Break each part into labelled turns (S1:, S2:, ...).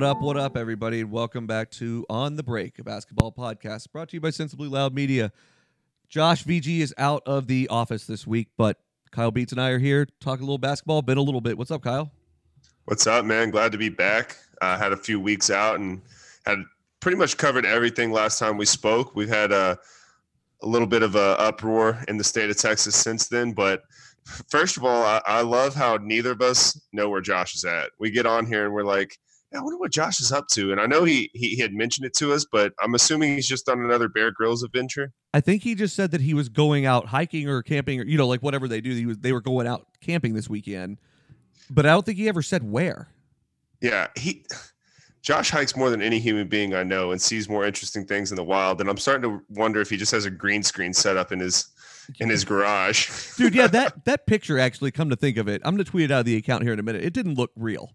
S1: What up, what up, everybody, welcome back to On the Break, a basketball podcast brought to you by Sensibly Loud Media. Josh VG is out of the office this week, but Kyle Beats and I are here talking a little basketball, been a little bit. What's up, Kyle?
S2: What's up, man? Glad to be back. I uh, had a few weeks out and had pretty much covered everything last time we spoke. We've had a, a little bit of a uproar in the state of Texas since then, but first of all, I, I love how neither of us know where Josh is at. We get on here and we're like, I wonder what Josh is up to. And I know he, he, he had mentioned it to us, but I'm assuming he's just on another Bear Grylls adventure.
S1: I think he just said that he was going out hiking or camping or you know like whatever they do. He was they were going out camping this weekend, but I don't think he ever said where.
S2: Yeah, he Josh hikes more than any human being I know and sees more interesting things in the wild. And I'm starting to wonder if he just has a green screen set up in his in his garage.
S1: Dude, yeah, that that picture actually come to think of it. I'm gonna tweet it out of the account here in a minute. It didn't look real.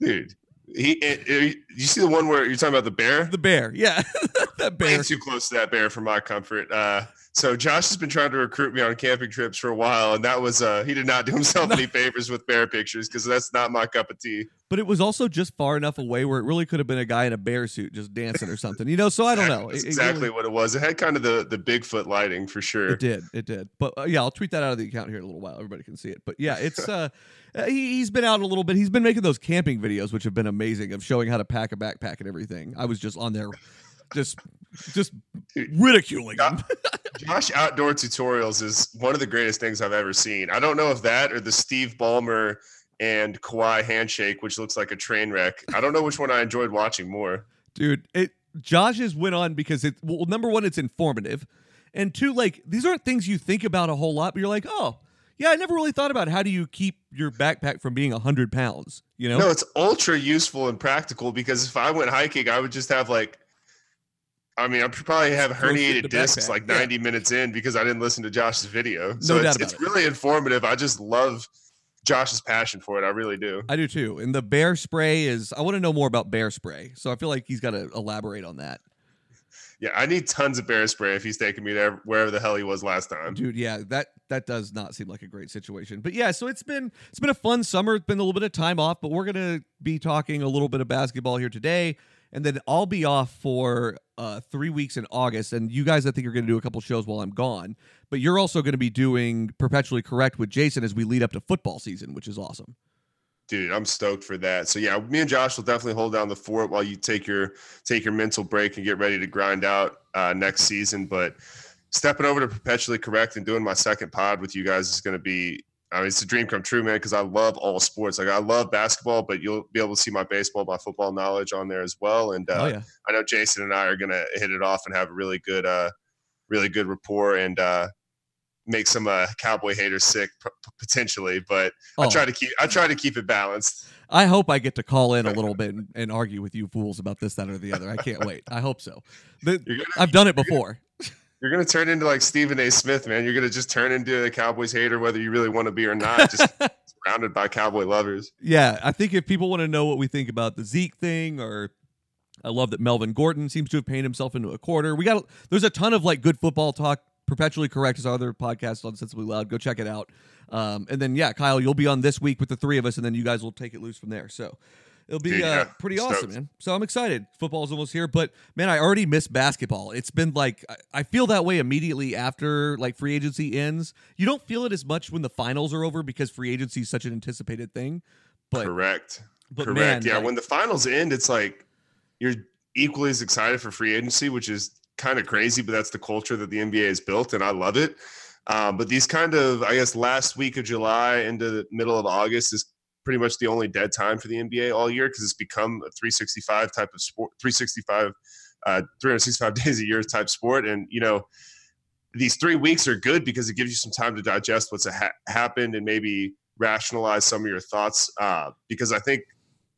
S2: Dude, he, it, it, you see the one where you're talking about the bear?
S1: The bear, yeah,
S2: that bear. Way too close to that bear for my comfort. Uh, so Josh has been trying to recruit me on camping trips for a while, and that was uh, he did not do himself no. any favors with bear pictures because that's not my cup of tea.
S1: But it was also just far enough away where it really could have been a guy in a bear suit just dancing or something, you know. So I don't know.
S2: That's exactly really, what it was. It had kind of the the Bigfoot lighting for sure.
S1: It did, it did. But uh, yeah, I'll tweet that out of the account here in a little while. Everybody can see it. But yeah, it's uh, uh he, has been out a little bit. He's been making those camping videos, which have been amazing, of showing how to pack a backpack and everything. I was just on there, just just ridiculing him.
S2: Josh Outdoor Tutorials is one of the greatest things I've ever seen. I don't know if that or the Steve Ballmer and Kawhi handshake, which looks like a train wreck. I don't know which one I enjoyed watching more.
S1: Dude, it Josh's went on because it well, number one, it's informative. And two, like these aren't things you think about a whole lot, but you're like, oh, yeah, I never really thought about how do you keep your backpack from being hundred pounds. You know?
S2: No, it's ultra useful and practical because if I went hiking, I would just have like I mean, I probably have herniated discs like 90 yeah. minutes in because I didn't listen to Josh's video. So no it's, it's it. really informative. I just love Josh's passion for it. I really do.
S1: I do too. And the bear spray is, I want to know more about bear spray. So I feel like he's got to elaborate on that.
S2: Yeah, I need tons of bear spray if he's taking me to wherever the hell he was last time.
S1: Dude, yeah, that that does not seem like a great situation. But yeah, so it's been it's been a fun summer. It's been a little bit of time off, but we're gonna be talking a little bit of basketball here today and then I'll be off for uh, three weeks in August. And you guys, I think, are going to do a couple shows while I'm gone. But you're also going to be doing Perpetually Correct with Jason as we lead up to football season, which is awesome.
S2: Dude, I'm stoked for that. So yeah, me and Josh will definitely hold down the fort while you take your take your mental break and get ready to grind out uh, next season. But stepping over to Perpetually Correct and doing my second pod with you guys is going to be I mean, it's a dream come true, man, because I love all sports. Like I love basketball, but you'll be able to see my baseball, my football knowledge on there as well. And uh, oh, yeah. I know Jason and I are gonna hit it off and have a really good, uh, really good rapport and uh, make some uh, cowboy haters sick p- potentially. But oh. I try to keep, I try to keep it balanced.
S1: I hope I get to call in a little bit and, and, argue with you fools about this, that, or the other. I can't wait. I hope so. The, gonna, I've done it before.
S2: You're gonna turn into like Stephen A. Smith, man. You're gonna just turn into a Cowboys hater, whether you really want to be or not. Just surrounded by Cowboy lovers.
S1: Yeah, I think if people want to know what we think about the Zeke thing, or I love that Melvin Gordon seems to have painted himself into a quarter. We got there's a ton of like good football talk. Perpetually correct is our other podcast on Sensibly Loud. Go check it out. Um, and then yeah, Kyle, you'll be on this week with the three of us, and then you guys will take it loose from there. So It'll be uh, pretty Stoked. awesome, man. So I'm excited. Football's almost here, but man, I already miss basketball. It's been like I feel that way immediately after like free agency ends. You don't feel it as much when the finals are over because free agency is such an anticipated thing. But
S2: correct, but correct. Man, yeah, like, when the finals end, it's like you're equally as excited for free agency, which is kind of crazy, but that's the culture that the NBA has built, and I love it. Um, but these kind of, I guess, last week of July into the middle of August is pretty much the only dead time for the NBA all year because it's become a 365 type of sport, 365, uh, 365 days a year type sport. And, you know, these three weeks are good because it gives you some time to digest what's ha- happened and maybe rationalize some of your thoughts. Uh, because I think,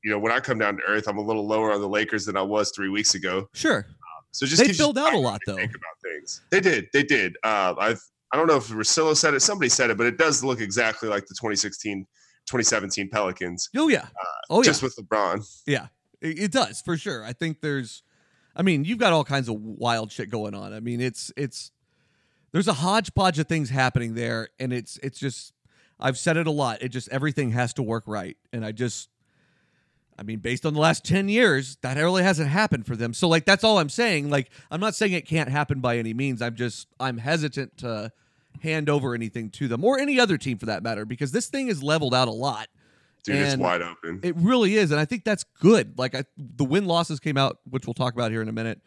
S2: you know, when I come down to earth, I'm a little lower on the Lakers than I was three weeks ago.
S1: Sure. Uh, so just they filled out a lot though.
S2: Think about things. They did. They did. Uh, I've I don't know if Russillo said it. Somebody said it, but it does look exactly like the 2016 2017 Pelicans.
S1: Oh yeah. Uh, oh
S2: just yeah. with LeBron.
S1: Yeah, it, it, does for sure. I think there's, I mean, you've got all kinds of wild shit going on. I mean, it's it's there's a hodgepodge of things happening there, and it's it's just I've said it a lot. It just everything has to work right, and I just I mean, based on the last 10 years, that really hasn't happened for them. So, like, that's all I'm saying. Like, I'm not saying it can't happen by any means. I'm just, I'm hesitant to hand over anything to them or any other team for that matter because this thing is leveled out a lot.
S2: Dude, and it's wide open.
S1: It really is. And I think that's good. Like, I, the win losses came out, which we'll talk about here in a minute.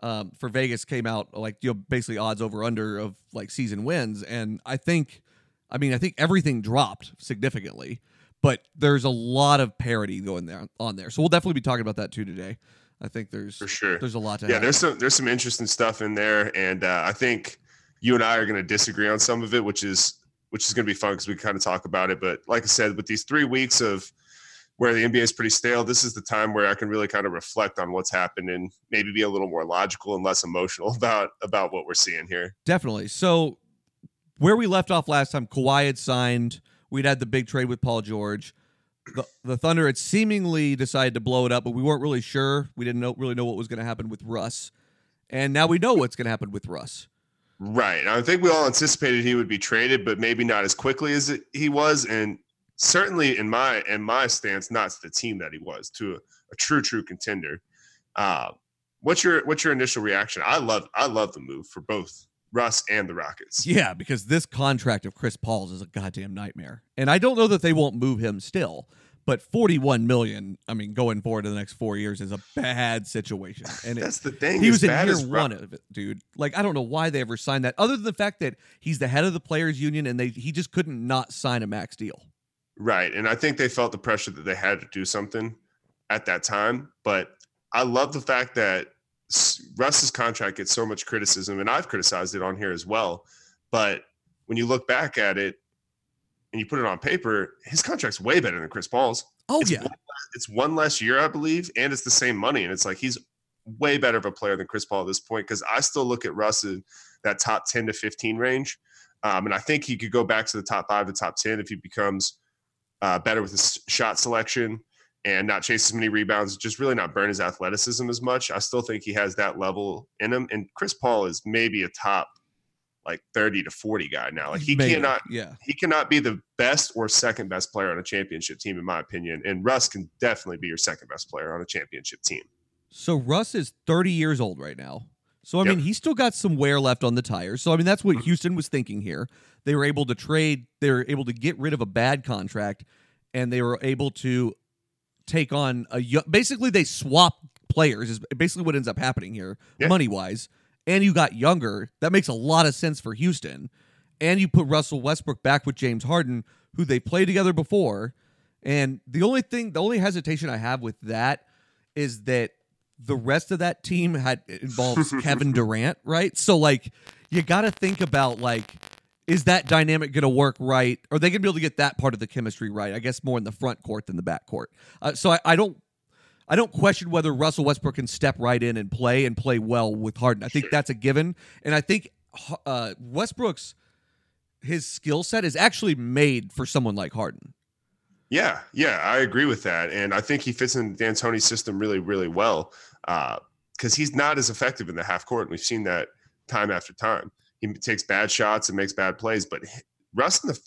S1: Um, for Vegas came out like you know basically odds over under of like season wins and I think I mean I think everything dropped significantly but there's a lot of parity going there on there. So we'll definitely be talking about that too today. I think there's
S2: for sure
S1: there's a lot to
S2: yeah. There's some there's some interesting stuff in there, and uh, I think you and I are going to disagree on some of it, which is which is going to be fun because we kind of talk about it. But like I said, with these three weeks of where the NBA is pretty stale, this is the time where I can really kind of reflect on what's happened and maybe be a little more logical and less emotional about about what we're seeing here.
S1: Definitely. So where we left off last time, Kawhi had signed We'd had the big trade with Paul George. The, the Thunder had seemingly decided to blow it up, but we weren't really sure. We didn't know, really know what was going to happen with Russ. And now we know what's going to happen with Russ.
S2: Right. I think we all anticipated he would be traded, but maybe not as quickly as he was. And certainly in my in my stance, not to the team that he was, to a, a true, true contender. Uh, what's your what's your initial reaction? I love I love the move for both Russ and the Rockets.
S1: Yeah, because this contract of Chris Paul's is a goddamn nightmare. And I don't know that they won't move him still, but 41 million, I mean, going forward to the next 4 years is a bad situation. And
S2: That's it, the thing.
S1: He was in year 1 of it, dude. Like I don't know why they ever signed that other than the fact that he's the head of the players union and they he just couldn't not sign a max deal.
S2: Right. And I think they felt the pressure that they had to do something at that time, but I love the fact that Russ's contract gets so much criticism, and I've criticized it on here as well. But when you look back at it and you put it on paper, his contract's way better than Chris Paul's.
S1: Oh
S2: it's
S1: yeah,
S2: one, it's one less year, I believe, and it's the same money. And it's like he's way better of a player than Chris Paul at this point because I still look at Russ in that top ten to fifteen range, um, and I think he could go back to the top five to top ten if he becomes uh, better with his shot selection and not chase as many rebounds, just really not burn his athleticism as much. I still think he has that level in him. And Chris Paul is maybe a top like 30 to 40 guy now. Like he maybe, cannot
S1: yeah.
S2: he cannot be the best or second best player on a championship team, in my opinion. And Russ can definitely be your second best player on a championship team.
S1: So Russ is 30 years old right now. So I yep. mean, he's still got some wear left on the tires. So I mean, that's what mm-hmm. Houston was thinking here. They were able to trade. They were able to get rid of a bad contract, and they were able to take on a basically they swap players is basically what ends up happening here yeah. money wise and you got younger that makes a lot of sense for Houston and you put Russell Westbrook back with James Harden who they played together before and the only thing the only hesitation I have with that is that the rest of that team had involves Kevin Durant right so like you got to think about like is that dynamic going to work right? Are they going to be able to get that part of the chemistry right? I guess more in the front court than the back court. Uh, so I, I, don't, I don't question whether Russell Westbrook can step right in and play and play well with Harden. I think that's a given, and I think uh, Westbrook's his skill set is actually made for someone like Harden.
S2: Yeah, yeah, I agree with that, and I think he fits in D'Antoni's system really, really well because uh, he's not as effective in the half court, and we've seen that time after time. He takes bad shots and makes bad plays, but Russ in the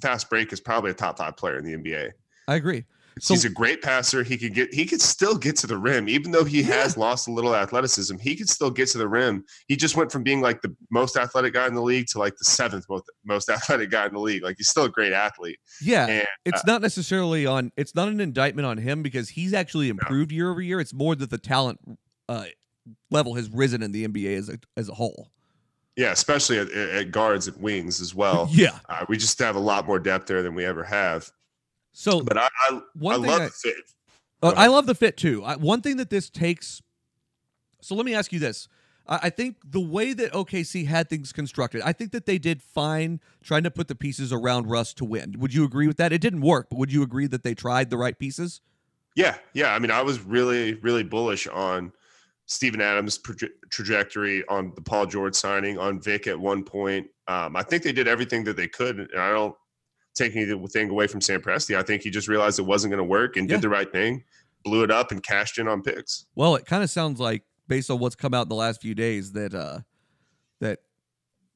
S2: fast break is probably a top five player in the NBA.
S1: I agree.
S2: So, he's a great passer. He could get he could still get to the rim, even though he yeah. has lost a little athleticism. He could still get to the rim. He just went from being like the most athletic guy in the league to like the seventh most most athletic guy in the league. Like he's still a great athlete.
S1: Yeah, and, it's uh, not necessarily on. It's not an indictment on him because he's actually improved no. year over year. It's more that the talent uh, level has risen in the NBA as a as a whole.
S2: Yeah, especially at, at guards and wings as well.
S1: Yeah,
S2: uh, we just have a lot more depth there than we ever have.
S1: So,
S2: but I, I, I love I, the fit.
S1: Uh, I love the fit too. I, one thing that this takes. So let me ask you this: I think the way that OKC had things constructed, I think that they did fine trying to put the pieces around Russ to win. Would you agree with that? It didn't work, but would you agree that they tried the right pieces?
S2: Yeah, yeah. I mean, I was really, really bullish on Steven Adams' trajectory on the Paul George signing, on Vic at one point. Um, I think they did everything that they could, and I don't take anything away from Sam Presti. I think he just realized it wasn't going to work and yeah. did the right thing, blew it up, and cashed in on picks.
S1: Well, it kind of sounds like, based on what's come out in the last few days, that uh, that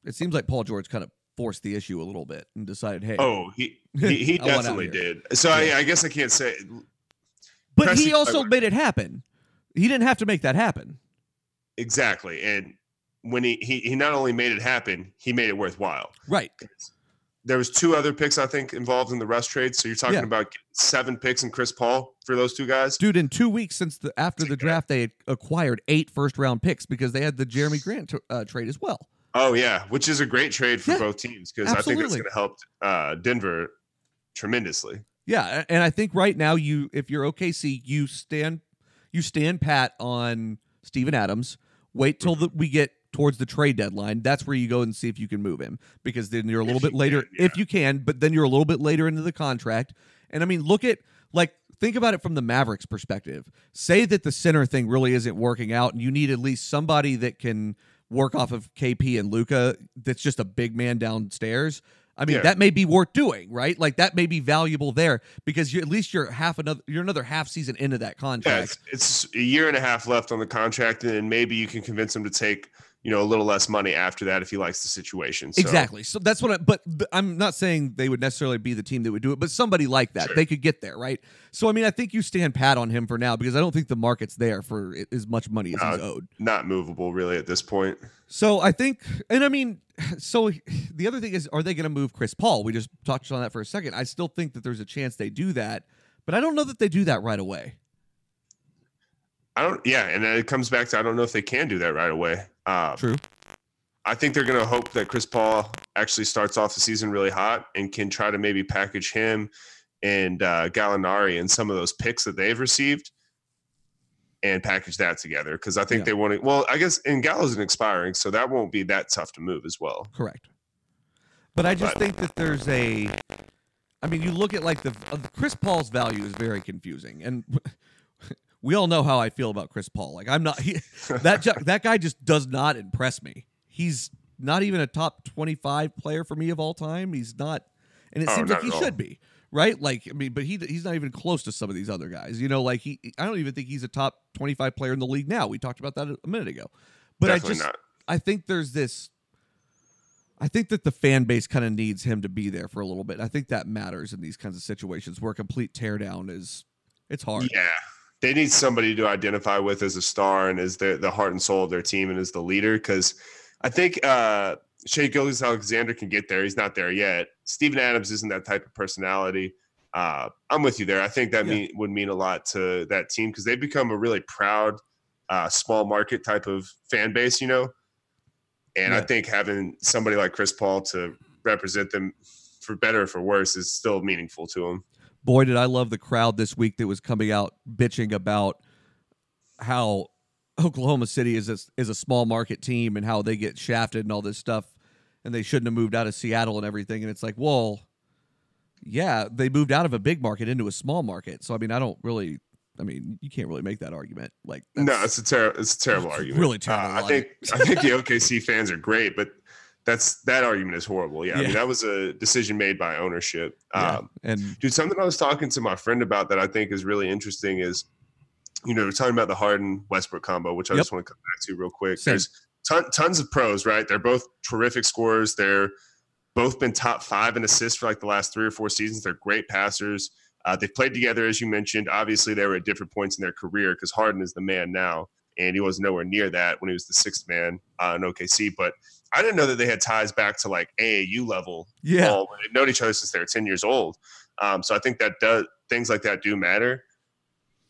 S1: it seems like Paul George kind of forced the issue a little bit and decided, hey,
S2: oh, he he, he definitely did. So yeah. I, I guess I can't say
S1: But he also made it happen. He didn't have to make that happen.
S2: Exactly. And when he, he he not only made it happen, he made it worthwhile.
S1: Right.
S2: There was two other picks I think involved in the Russ trade. So you're talking yeah. about seven picks and Chris Paul for those two guys.
S1: Dude, in two weeks since the after the draft, they acquired eight first round picks because they had the Jerami Grant uh, trade as well.
S2: Oh yeah, which is a great trade for yeah, both teams because I think it's going to help uh, Denver tremendously.
S1: Yeah, and I think right now you, if you're OKC, you stand you stand pat on Steven Adams. Wait till the, we get towards the trade deadline. That's where you go and see if you can move him because then you're a little if bit later can, yeah. if you can, but then you're a little bit later into the contract. And I mean, look at like think about it from the Mavericks perspective. Say that the center thing really isn't working out and you need at least somebody that can work off of KP and Luka that's just a big man downstairs. I mean, yeah. that may be worth doing, right? Like that may be valuable there because you at least you're half another you're another half season into that contract.
S2: Yeah, it's, it's a year and a half left on the contract, and maybe you can convince him to take you know a little less money after that if he likes the situation.
S1: So. Exactly. So that's what. I, but, but, I'm not saying they would necessarily be the team that would do it, but somebody like that sure. they could get there, right? So I mean, I think you stand pat on him for now because I don't think the market's there for as much money as he's uh, owed.
S2: Not movable really at this point.
S1: So I think, and I mean, so the other thing is, are they going to move Chris Paul? We just touched on that for a second. I still think that there's a chance they do that, but I don't know that they do that right away.
S2: I don't. Yeah, and it comes back to I don't know if they can do that right away.
S1: Uh, True.
S2: I think they're going to hope that Chris Paul actually starts off the season really hot and can try to maybe package him and uh, Gallinari and some of those picks that they've received and package that together because I think yeah. they want to. Well, I guess and Gallo's an expiring, so that won't be that tough to move as well.
S1: Correct. But I just but, think that there's a. I mean, you look at like the uh, Chris Paul's value is very confusing, and we all know how I feel about Chris Paul. Like I'm not he, that that guy just does not impress me. He's not even a top 25 player for me of all time. He's not and it oh, seems like he should be, right? Like I mean, but he he's not even close to some of these other guys. You know, like he I don't even think he's a top 25 player in the league now. We talked about that a minute ago. But Definitely I just not. I think there's this I think that the fan base kind of needs him to be there for a little bit. I think that matters in these kinds of situations where a complete teardown is it's hard.
S2: Yeah they need somebody to identify with as a star and as the the heart and soul of their team and as the leader. Because I think uh, Shai Gilgeous-Alexander can get there. He's not there yet. Steven Adams isn't that type of personality. Uh, I'm with you there. I think that yeah. mean, would mean a lot to that team because they've become a really proud, uh, small market type of fan base, you know. And yeah. I think having somebody like Chris Paul to represent them, for better or for worse, is still meaningful to them
S1: boy, did I love the crowd this week that was coming out bitching about how Oklahoma City is a, is a small market team and how they get shafted and all this stuff, and they shouldn't have moved out of Seattle and everything. And it's like, well, yeah, they moved out of a big market into a small market. So I mean, I don't really. I mean, you can't really make that argument. Like,
S2: no, it's a terrible, it's a terrible argument.
S1: Really terrible.
S2: Uh, I think I think the OKC fans are great, but that's that argument is horrible. Yeah, yeah. I mean that was a decision made by ownership. Yeah. Um, and dude, something I was talking to my friend about that I think is really interesting is, you know, we're talking about the Harden Westbrook combo, which I yep. just want to come back to real quick. Same. There's ton, tons of pros, right? They're both terrific scorers. They're both been top five in assists for like the last three or four seasons. They're great passers. Uh, they've played together, as you mentioned. Obviously, they were at different points in their career because Harden is the man now, and he was nowhere near that when he was the sixth man uh, in OKC. But I didn't know that they had ties back to like AAU level.
S1: Yeah, ball.
S2: they've known each other since they were ten years old. Um, so I think that does things like that do matter.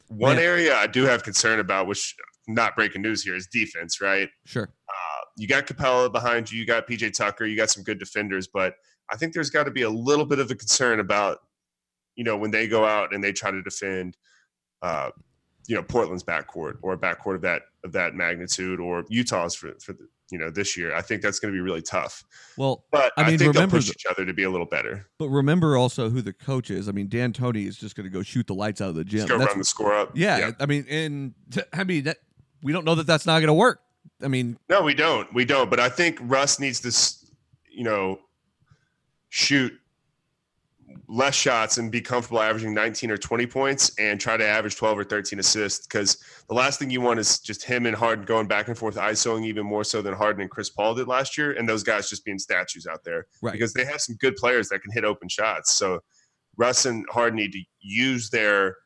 S2: One area I do have concern about, which not breaking news here, is defense. Right?
S1: Sure.
S2: Uh, you got Capela behind you. You got PJ Tucker. You got some good defenders, but I think there's got to be a little bit of a concern about, you know, when they go out and they try to defend, uh, you know, Portland's backcourt or a backcourt of that of that magnitude, or Utah's for for the you know this year. I think that's going to be really tough.
S1: Well,
S2: but I, mean, I think remember they'll push each other to be a little better.
S1: But remember also who the coach is. I mean, D'Antoni is just going to go shoot the lights out of the gym.
S2: Just go that's, run the score up.
S1: Yeah, yeah. I mean, and I mean that we don't know that that's not going to work. I mean,
S2: no, we don't. We don't. But I think Russ needs to, you know, shoot less shots and be comfortable averaging 19 or 20 points and try to average 12 or 13 assists because the last thing you want is just him and Harden going back and forth ISOing even more so than Harden and Chris Paul did last year and those guys just being statues out there
S1: right.
S2: because they have some good players that can hit open shots. So Russ and Harden need to use their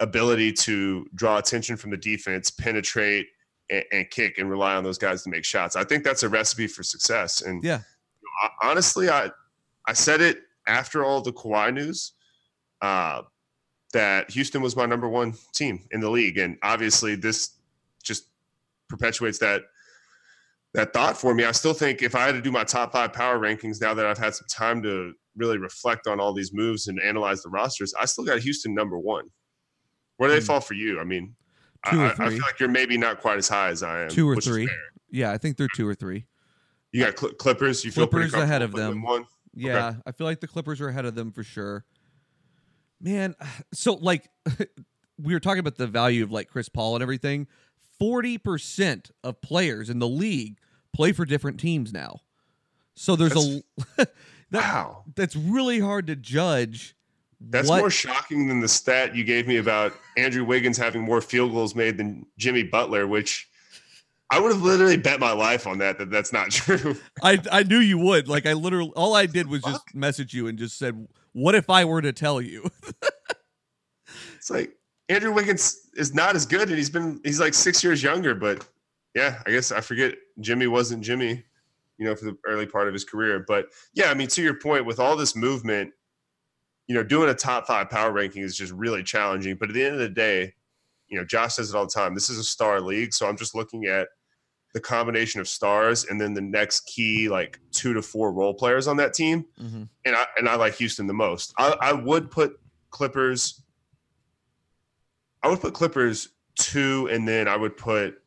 S2: ability to draw attention from the defense, penetrate, and, and, kick, and rely on those guys to make shots. I think that's a recipe for success. And
S1: yeah,
S2: honestly, I I said it after all the Kawhi news uh, that Houston was my number one team in the league, and obviously this just perpetuates that that thought for me. I still think if I had to do my top five power rankings now that I've had some time to really reflect on all these moves and analyze the rosters, I still got Houston number one. Where do they mm. fall for you? I mean, I, I, feel like you're maybe not quite as high as I am.
S1: Two or three. Yeah, I think they're two or three.
S2: You got Cl- Clippers. You feel
S1: Clippers ahead of them. One. Yeah, okay. I feel like the Clippers are ahead of them for sure. Man, so like we were talking about the value of like Chris Paul and everything. Forty percent of players in the league play for different teams now. So there's that's, a that, wow. That's really hard to judge.
S2: That's what, more shocking than the stat you gave me about Andrew Wiggins having more field goals made than Jimmy Butler, which I would have literally bet my life on that that that's not true.
S1: I I knew you would. Like I literally all I did was just message you and just said, "What if I were to tell you?"
S2: it's like Andrew Wiggins is not as good and he's been he's like 6 years younger, but yeah, I guess I forget Jimmy wasn't Jimmy, you know, for the early part of his career, but yeah, I mean to your point with all this movement, you know, doing a top 5 power ranking is just really challenging, but at the end of the day, you know, Josh says it all the time. This is a star league, so I'm just looking at the combination of stars and then the next key like two to four role players on that team. Mm-hmm. And I and I like Houston the most. I, I would put Clippers. I would put Clippers two, and then I would put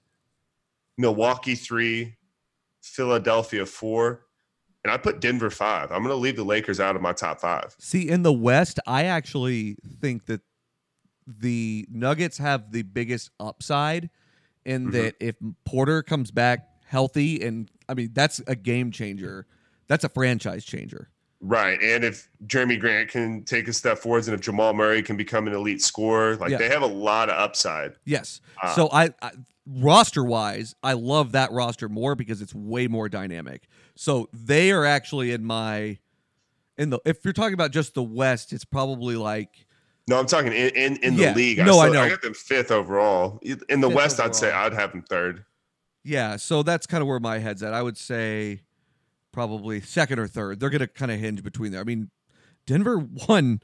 S2: Milwaukee three, Philadelphia four, and I put Denver five. I'm going to leave the Lakers out of my top five.
S1: See, in the West, I actually think that the Nuggets have the biggest upside in mm-hmm. that if Porter comes back healthy, and I mean that's a game changer. That's a franchise changer.
S2: Right. And if Jerami Grant can take a step forwards and if Jamal Murray can become an elite scorer, like yeah. they have a lot of upside.
S1: Yes. Uh, so I, I roster wise, I love that roster more because it's way more dynamic. So they are actually in my in the if you're talking about just the West, it's probably like
S2: no, I'm talking in in, in the yeah. league. I no, still, I know. I got them fifth overall. In the fifth West, overall. I'd say I'd have them third.
S1: Yeah, so that's kind of where my head's at. I would say probably second or third. They're going to kind of hinge between there. I mean, Denver won.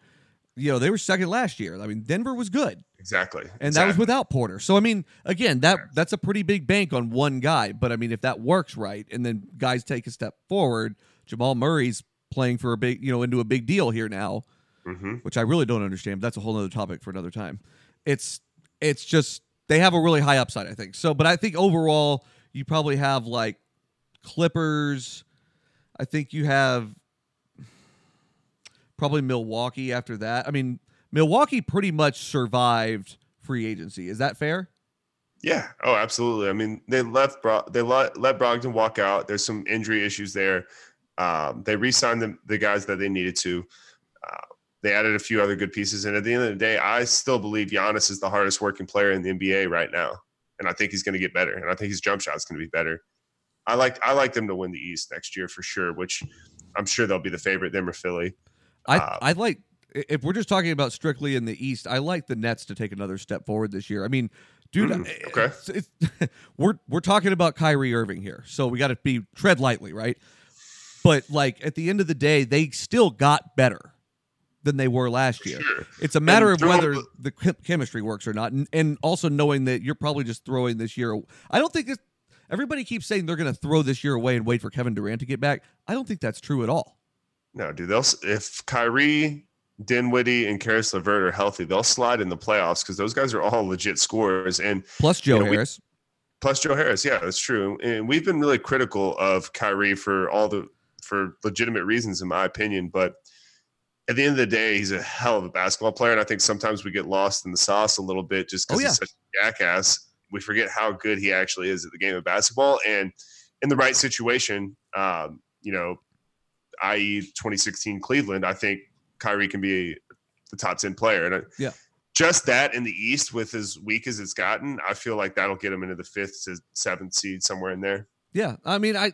S1: You know, they were second last year. I mean, Denver was good.
S2: Exactly.
S1: And
S2: exactly.
S1: that was without Porter. So I mean, again, that that's a pretty big bank on one guy. But I mean, if that works right, and then guys take a step forward, Jamal Murray's playing for a big, you know, into a big deal here now mm-hmm. which I really don't understand. But that's a whole other topic for another time. It's it's just they have a really high upside, I think. So, but I think overall you probably have like Clippers. I think you have probably Milwaukee after that. I mean, Milwaukee pretty much survived free agency. Is that fair?
S2: Yeah. Oh, absolutely. I mean, they left Bro- they let, let Brogdon walk out. There's some injury issues there. Um, they re-signed the, the guys that they needed to. They added a few other good pieces. And at the end of the day, I still believe Giannis is the hardest working player in the NBA right now. And I think he's going to get better. And I think his jump shot is going to be better. I like I like them to win the East next year for sure, which I'm sure they'll be the favorite, them or Philly.
S1: I uh, I like if we're just talking about strictly in the East, I like the Nets to take another step forward this year. I mean, dude, mm, okay, it's, it's, we're we're talking about Kyrie Irving here, so we got to be tread lightly, right? But like at the end of the day, they still got better than they were last year. Sure. It's a matter and of whether the chemistry works or not, and, and, also knowing that you're probably just throwing this year. I don't think everybody keeps saying they're going to throw this year away and wait for Kevin Durant to get back. I don't think that's true at all.
S2: No, dude. They'll if Kyrie, Dinwiddie, and Caris LeVert are healthy, they'll slide in the playoffs because those guys are all legit scorers. And
S1: plus Joe you know, Harris. We,
S2: plus Joe Harris, yeah, that's true. And we've been really critical of Kyrie for all the for legitimate reasons, in my opinion, but at the end of the day, he's a hell of a basketball player. And I think sometimes we get lost in the sauce a little bit just because oh, yeah. he's such a jackass. We forget how good he actually is at the game of basketball. And in the right situation, um, you know, i.e., 2016 Cleveland, I think Kyrie can be the top 10 player. And
S1: yeah.
S2: just that in the East, with as weak as it's gotten, I feel like that'll get him into the fifth to seventh seed somewhere in there.
S1: Yeah. I mean, I,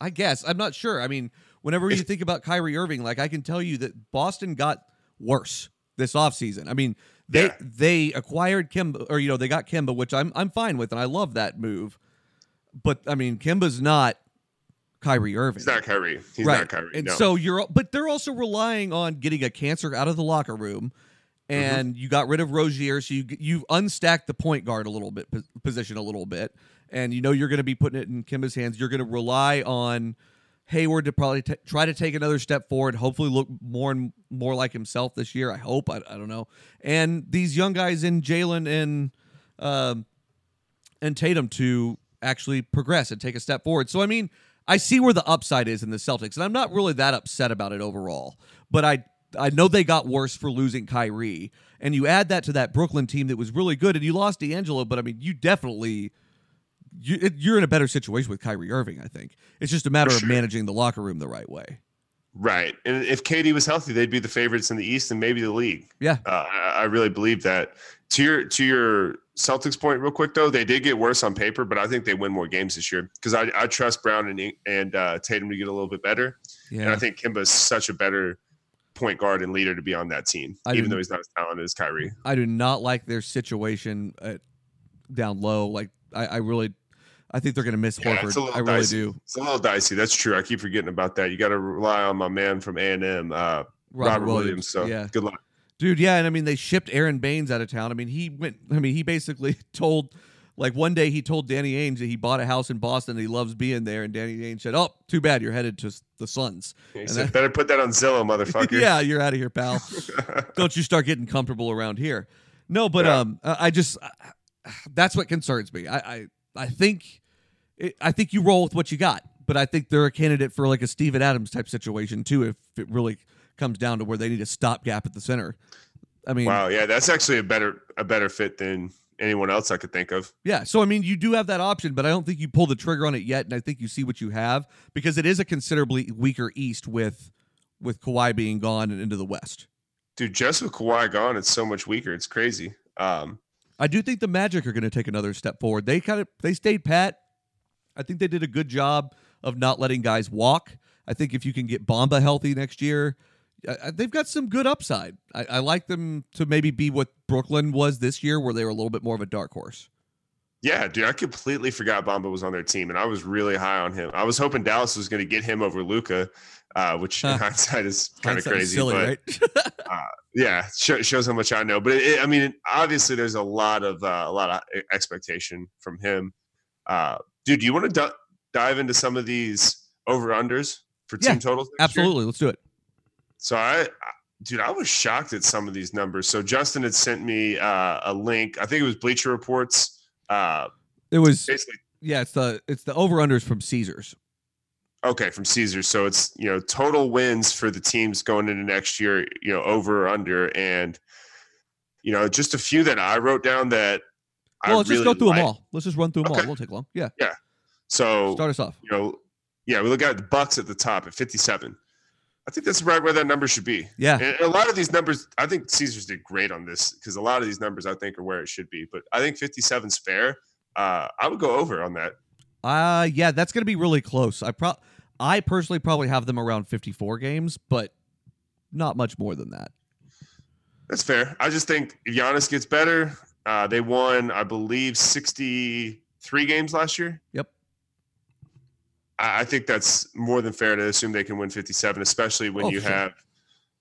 S1: I guess I'm not sure. I mean, whenever you think about Kyrie Irving, like I can tell you that Boston got worse this offseason. I mean, they
S2: Yeah.
S1: they acquired Kemba or you know, they got Kemba, which I'm I'm fine with and I love that move. But I mean, Kemba's not Kyrie Irving.
S2: He's not Kyrie. He's
S1: right.
S2: not Kyrie.
S1: And
S2: no.
S1: so you're but they're also relying on getting a cancer out of the locker room.
S2: Mm-hmm.
S1: And you got rid of Rozier, so you you unstacked the point guard a little bit position a little bit, and you know you're going to be putting it in Kemba's hands. You're going to rely on Hayward to probably t- try to take another step forward, hopefully look more and more like himself this year. I hope. I, I don't know. And these young guys in Jalen and um, and Tatum to actually progress and take a step forward. So I mean, I see where the upside is in the Celtics, and I'm not really that upset about it overall. But I I know they got worse for losing Kyrie, and you add that to that Brooklyn team that was really good, and you lost D'Angelo, but I mean, you definitely you, it, you're in a better situation with Kyrie Irving. I think it's just a matter
S2: For
S1: of managing the locker room the right way.
S2: right, and if KD was healthy, they'd be the favorites in the East and maybe the league.
S1: Yeah,
S2: Uh, I, really believe that. To your to your Celtics point, real quick though, they did get worse on paper, but I think they win more games this year because I, I trust Brown and and uh, Tatum to get a little bit better,
S1: yeah. and.
S2: I think Kemba is such a better point guard and leader to be on that team,
S1: I
S2: even
S1: didn't-
S2: though he's not as talented as Kyrie.
S1: I do not like their situation at, down low. Like I, I really, I think they're going to miss
S2: Yeah,
S1: Horford. I really
S2: dicey.
S1: do.
S2: It's a little dicey. That's true. I keep forgetting about that. You got to rely on my man from A and M, uh, Robert, Williams. So
S1: yeah,
S2: good luck.
S1: dude. Yeah, and I mean they shipped Aron Baynes out of town. I mean he went. I mean he basically told. Like one day he told Danny Ainge that he bought a house in Boston and he loves being there, and Danny Ainge said, "Oh, too bad you're headed to the Suns."
S2: He
S1: And
S2: said,
S1: that-
S2: better put that on Zillow, motherfucker.
S1: yeah, you're out of here, pal. Don't you start getting comfortable around here. No, but
S2: Yeah.
S1: um, I I just that's what concerns me. I I, I think it, I think you roll with what you got, but I think they're a candidate for like a Steven Adams type situation too. If it really comes down to where they need a stopgap at the center. I mean,
S2: Wow. Yeah, that's actually a better a better fit than anyone else I could think of.
S1: yeah. So I mean, you do have that option, but I don't think you pull the trigger on it yet. And I think you see what you have because it is a considerably weaker East with with Kawhi being gone and into the West.
S2: Dude, just with Kawhi gone, it's so much weaker. It's crazy. Um,
S1: I do think the Magic are going to take another step forward. They kind of they stayed pat. I think they did a good job of not letting guys walk. I think if you can get Bamba healthy next year, I- I- they've got some good upside. I, I like them to maybe be what Brooklyn was this year, where they were a little bit more of a dark horse.
S2: yeah, dude, I completely forgot Bamba was on their team, and I was really high on him. I was hoping Dallas was going to get him over Luka, uh, which in
S1: Huh.
S2: hindsight is kind of crazy.
S1: silly,
S2: but
S1: right?
S2: yeah, sh- shows how much I know. But it, I mean, obviously, there's a lot of uh, a lot of expectation from him. Uh, dude, do you want to d- dive into some of these over unders for
S1: Yeah,
S2: team totals? next year?
S1: Absolutely, let's do it.
S2: So I, I- dude, I was shocked at some of these numbers. So Justin had sent me uh, a link. I think it was Bleacher Reports. Uh,
S1: It was
S2: basically,
S1: yeah, it's the it's the over unders from Caesars.
S2: okay, from Caesars. So it's you know total wins for the teams going into next year. You know, over or under, and you know just a few that I wrote down that.
S1: Well, let's
S2: really
S1: just go through
S2: like.
S1: them all. Let's just run through them all. It won't take long. Yeah, Yeah.
S2: So
S1: start us off.
S2: you know, yeah, we look at the Bucks at the top at 57. I think that's right where that number should be.
S1: Yeah,
S2: And a lot of these numbers, I think Caesars did great on this because a lot of these numbers I think are where it should be. But I think 57 is fair. Uh, I would go over on that.
S1: Uh yeah, that's gonna be really close. I pro I personally probably have them around 54 games, but not much more than that.
S2: That's fair. I just think if Giannis gets better, uh, they won, I believe, 63 games last year.
S1: Yep.
S2: I, I think that's more than fair to assume they can win 57, especially when
S1: Oh,
S2: you
S1: sure.
S2: have,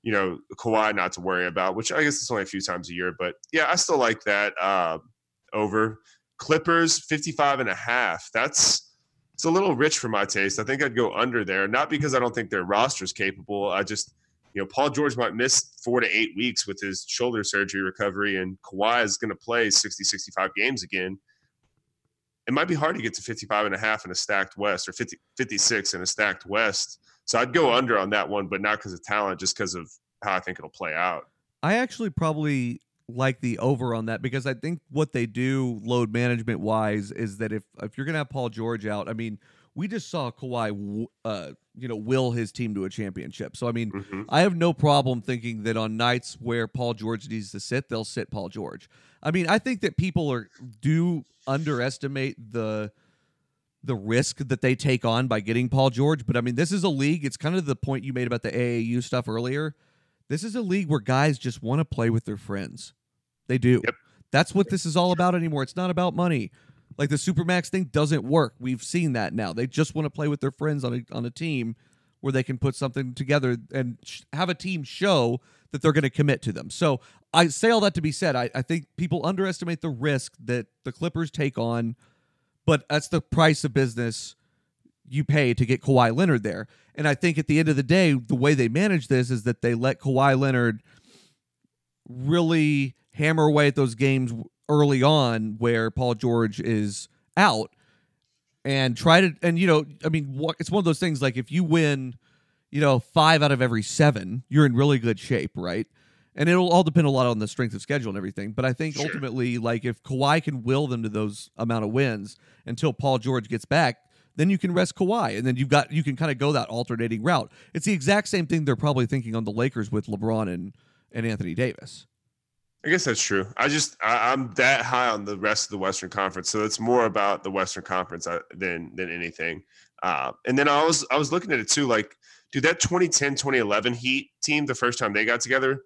S2: you know, Kawhi not to worry about, which I guess it's only a few times a year. But yeah, I still like that uh, over. Clippers, 55 and a half. That's it's a little rich for my taste. I think I'd go under there, not because I don't think their roster's capable. I just, you know, Paul George might miss four to eight weeks with his shoulder surgery recovery, and Kawhi is going to play 60, 65 games again. It might be hard to get to 55 and a half in a stacked West or 50, 56 in a stacked West. So I'd go under on that one, but not because of talent, just because of how I think it'll play out.
S1: I actually probably like the over on that because I think what they do load management wise is that if if you're gonna have Paul George out, I mean, we just saw Kawhi, uh, you know, will his team to a championship. So I mean,
S2: Mhm.
S1: I have no problem thinking that on nights where Paul George needs to sit, they'll sit Paul George. I mean, I think that people are do underestimate the the risk that they take on by getting Paul George, but I mean, this is a league. It's kind of the point you made about the AAU stuff earlier. This is a league where guys just want to play with their friends. They do.
S2: Yep.
S1: That's what this is all about anymore. It's not about money. Like the Supermax thing doesn't work. We've seen that now. They just want to play with their friends on a on a team where they can put something together and sh- have a team show that they're going to commit to them. So I say all that to be said. I, I think people underestimate the risk that the Clippers take on, but that's the price of business you pay to get Kawhi Leonard there. And I think at the end of the day, the way they manage this is that they let Kawhi Leonard really hammer away at those games early on where Paul George is out and try to and you know I mean it's one of those things like if you win you know 5 out of every 7 you're in really good shape right and it'll all depend a lot on the strength of schedule and everything but I think sure. ultimately like if Kawhi can will them to those amount of wins until Paul George gets back then you can rest Kawhi, and then you've got you can kind of go that alternating route. It's the exact same thing they're probably thinking on the Lakers with LeBron and and Anthony Davis.
S2: I guess that's true. I just I, am that high on the rest of the Western Conference, so it's more about the Western Conference uh, than than anything. Uh, and then I was I was looking at it too, like, dude, that 2010 2011 Heat team, the first time they got together,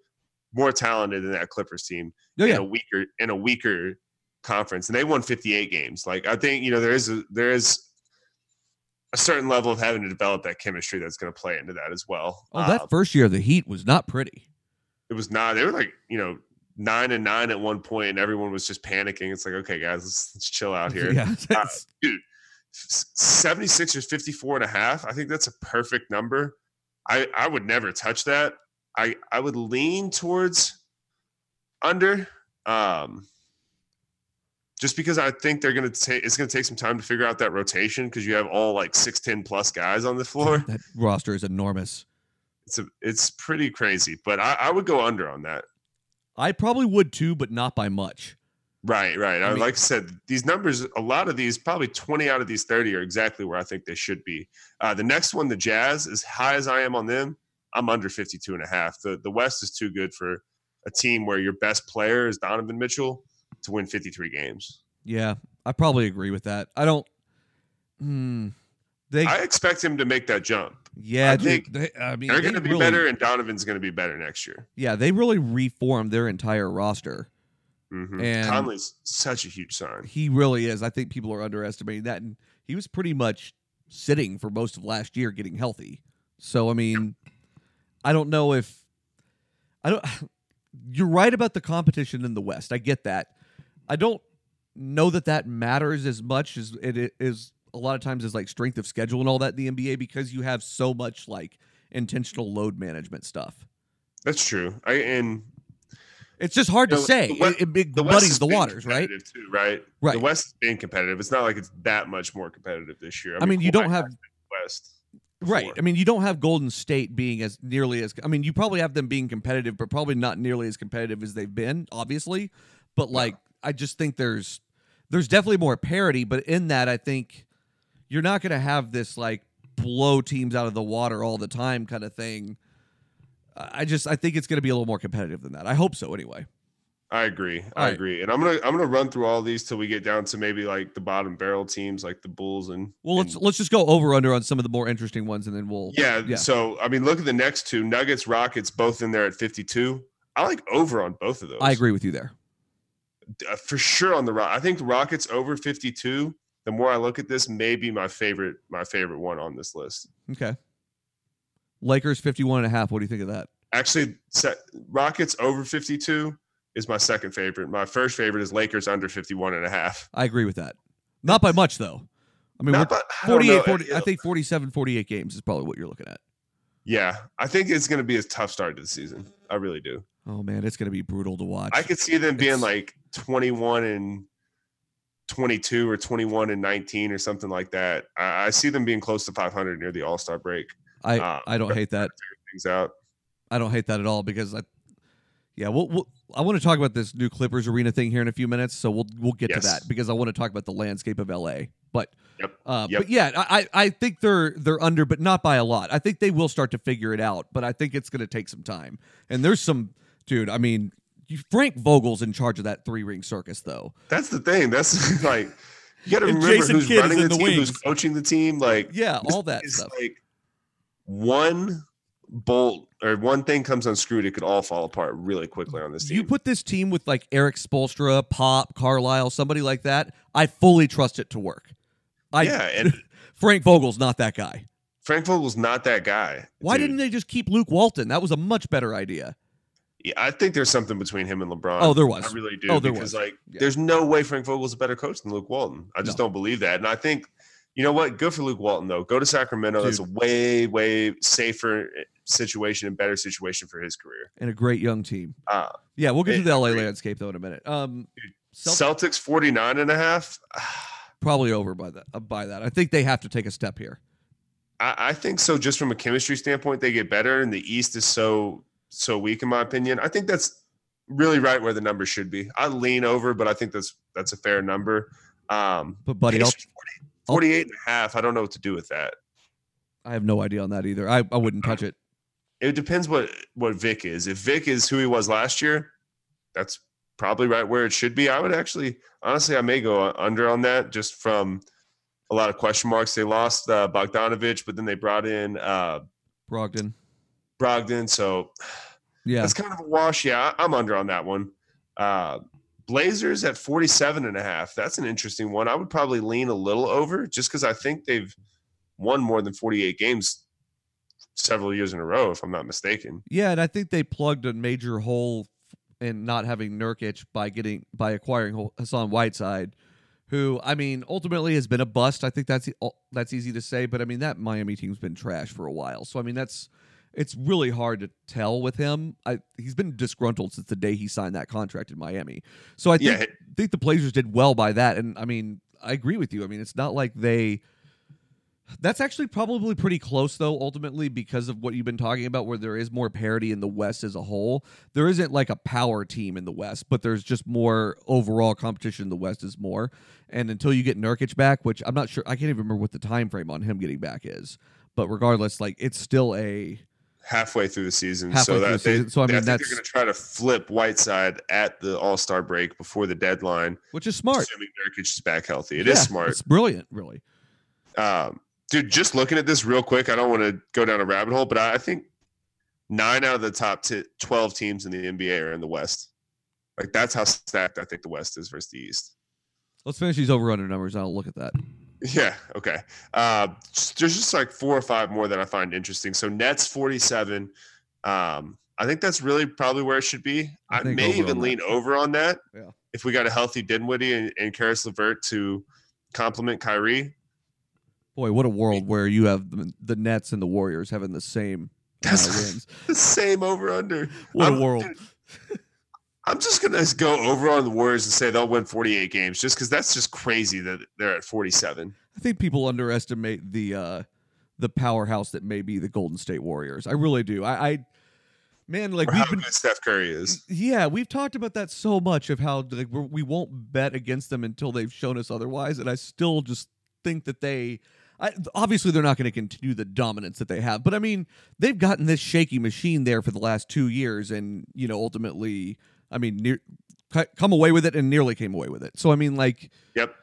S2: more talented than that Clippers team
S1: oh, yeah.
S2: in a weaker in a weaker conference, and they won 58 games. Like, I think you know there is a, there is a certain level of having to develop that chemistry that's going to play into that as well.
S1: Oh, that um, first year of the Heat was not pretty.
S2: It was not. They were like you know nine and nine at one point, and everyone was just panicking. It's like, okay, guys, let's, let's chill out here.
S1: yeah, uh,
S2: dude. 76 or 54 and a half. I think that's a perfect number. I, I would never touch that. I, I would lean towards under. Um, just because I think they're going to take it's going to take some time to figure out that rotation because you have all like six ten plus guys on the floor.
S1: That roster is enormous.
S2: It's a it's pretty crazy, but I, I would go under on that.
S1: I probably would too, but not by much.
S2: Right, right. I mean, like I said, these numbers, a lot of these, probably 20 out of these 30 are exactly where I think they should be. Uh, the next one, the Jazz, as high as I am on them, I'm under 52 and a half. The, the West is too good for a team where your best player is Donovan Mitchell to win 53 games.
S1: Yeah, I probably agree with that. I don't. Hmm,
S2: they, I expect him to make that jump.
S1: Yeah,
S2: I
S1: think they, I
S2: mean they're going to be really, better, and Donovan's going to be better next year.
S1: Yeah, they really reformed their entire roster.
S2: Mm-hmm. And Conley's such a huge sign.
S1: He really is. I think people are underestimating that, and he was pretty much sitting for most of last year, getting healthy. So I mean, I don't know if I don't. You're right about the competition in the West. I get that. I don't know that that matters as much as it is a lot of times is like strength of schedule and all that in the NBA because you have so much like intentional load management stuff.
S2: That's true. I and
S1: it's just hard to say. The West, it, it the muddies the waters, right?
S2: Too, right?
S1: Right.
S2: The West is being competitive. It's not like it's that much more competitive this year.
S1: I, I mean, you don't have
S2: West.
S1: Before. Right. I mean, you don't have Golden State being as nearly as. I mean, you probably have them being competitive, but probably not nearly as competitive as they've been, obviously. But like, yeah. I just think there's there's definitely more parity, but in that, I think you're not going to have this like blow teams out of the water all the time kind of thing. I just I think it's going to be a little more competitive than that. I hope so anyway.
S2: I agree. I right. agree. And I'm gonna I'm gonna run through all these till we get down to maybe like the bottom barrel teams like the Bulls and
S1: well let's let's just go over under on some of the more interesting ones and then we'll
S2: yeah, yeah. So I mean look at the next two Nuggets Rockets both in there at 52. I like over on both of those.
S1: I agree with you there.
S2: Uh, for sure on the rock. I think the Rockets over 52. The more I look at this, maybe my favorite my favorite one on this list.
S1: Okay. Lakers 51 and a half. What do you think of that?
S2: Actually, set, Rockets over 52 is my second favorite. My first favorite is Lakers under 51 and a half.
S1: I agree with that. Not by much though. I mean, by, 48 I 40 I think 47 48 games is probably what you're looking at.
S2: Yeah, I think it's going to be a tough start to the season. I really do.
S1: Oh man, it's going to be brutal to watch.
S2: I could see them being like 21 and 22 or 21 and 19 or something like that. I, I see them being close to 500 near the All Star break.
S1: I um, I don't hate that.
S2: Things out.
S1: I don't hate that at all because I, yeah, we'll, we'll I want to talk about this new Clippers arena thing here in a few minutes, so we'll we'll get yes. to that because I want to talk about the landscape of LA. But
S2: yep.
S1: Uh,
S2: yep.
S1: but yeah, I I think they're they're under, but not by a lot. I think they will start to figure it out, but I think it's going to take some time. And there's some dude. I mean, Frank Vogel's in charge of that three ring circus, though.
S2: That's the thing. That's like you got to remember
S1: Jason
S2: who's
S1: Kidd
S2: running
S1: the,
S2: the, team, who's coaching the team. Like
S1: yeah, all that stuff.
S2: Like one bolt or one thing comes unscrewed, it could all fall apart really quickly on this team.
S1: You put this team with like Erik Spoelstra, Pop, Carlisle, somebody like that. I fully trust it to work. I,
S2: yeah, and
S1: Frank Vogel's not that guy.
S2: Frank Vogel's not that guy.
S1: Why dude. didn't they just keep Luke Walton? That was a much better idea.
S2: Yeah, I think there's something between him and LeBron.
S1: Oh, there was.
S2: I really do.
S1: Oh, there
S2: because
S1: was.
S2: like, yeah. there's no way Frank Vogel's a better coach than Luke Walton. I just no. don't believe that. And I think, you know what? Good for Luke Walton though. Go to Sacramento. Dude. That's a way, way safer situation and better situation for his career.
S1: And a great young team.
S2: Uh,
S1: yeah, we'll get to the LA landscape though in a minute. Um,
S2: Celtics 49 and a half.
S1: probably over by that. Uh, by that, I think they have to take a step here.
S2: I, I think so. Just from a chemistry standpoint, they get better, and the East is so so weak, in my opinion. I think that's really right where the number should be. I lean over, but I think that's that's a fair number. Um,
S1: but buddy,
S2: 40, 48 and a half. I don't know what to do with that.
S1: I have no idea on that either. I, I wouldn't touch it.
S2: It depends what what Vic is. If Vic is who he was last year, that's probably right where it should be. I would actually, honestly, I may go under on that just from a lot of question marks. They lost uh, Bogdanovich, but then they brought in uh,
S1: Brogdon.
S2: Brogdon. So
S1: yeah,
S2: that's kind of a wash. Yeah, I'm under on that one. Uh, Blazers at 47 and a half. That's an interesting one. I would probably lean a little over just because I think they've won more than 48 games several years in a row, if I'm not mistaken.
S1: Yeah, and I think they plugged a major hole in not having Nurkic by getting by acquiring Hassan Whiteside, who I mean ultimately has been a bust. I think that's that's easy to say, but I mean that Miami team's been trash for a while. So I mean that's it's really hard to tell with him. I, he's been disgruntled since the day he signed that contract in Miami. So I think, yeah. think the Blazers did well by that. And I mean, I agree with you. I mean, it's not like they. That's actually probably pretty close, though, ultimately, because of what you've been talking about, where there is more parity in the West as a whole. There isn't like a power team in the West, but there's just more overall competition in the West is more. And until you get Nurkic back, which I'm not sure, I can't even remember what the time frame on him getting back is. But regardless, like it's still a
S2: halfway through the season.
S1: Halfway
S2: so that
S1: the season.
S2: They,
S1: so I mean,
S2: I
S1: that's
S2: they're going to try to flip Whiteside at the All Star break before the deadline,
S1: which is smart.
S2: Assuming Nurkic is back healthy, It
S1: yeah,
S2: is smart.
S1: It's brilliant, really.
S2: Um, dude, just looking at this real quick, I don't want to go down a rabbit hole, but I think nine out of the top t- twelve teams in the NBA are in the West. Like that's how stacked I think the West is versus the East.
S1: Let's finish these over under numbers. I'll look at that.
S2: Yeah. Okay. Uh, there's just like four or five more that I find interesting. So Nets 47. Um, I think that's really probably where it should be. I, I may even lean that. over on that.
S1: Yeah.
S2: If we got a healthy Dinwiddie and, and Caris LeVert to complement Kyrie.
S1: Boy, what a world where you have the, Nets and the Warriors having the same that's wins.
S2: The same over under.
S1: What I'm, a world.
S2: Dude, I'm just gonna go over on the Warriors and say they'll win 48 games, just because that's just crazy that they're at 47.
S1: I think people underestimate the uh, the powerhouse that may be the Golden State Warriors. I really do. I, I man, like
S2: or
S1: we've been,
S2: good Steph Curry is.
S1: Yeah, we've talked about that so much of how like we're, we will not bet against them until they've shown us otherwise, and I still just think that they. I, obviously, they're not going to continue the dominance that they have, but I mean, they've gotten this shaky machine there for the last two years, and you know, ultimately, I mean, near, come away with it and nearly came away with it. So I mean, like,
S2: yep.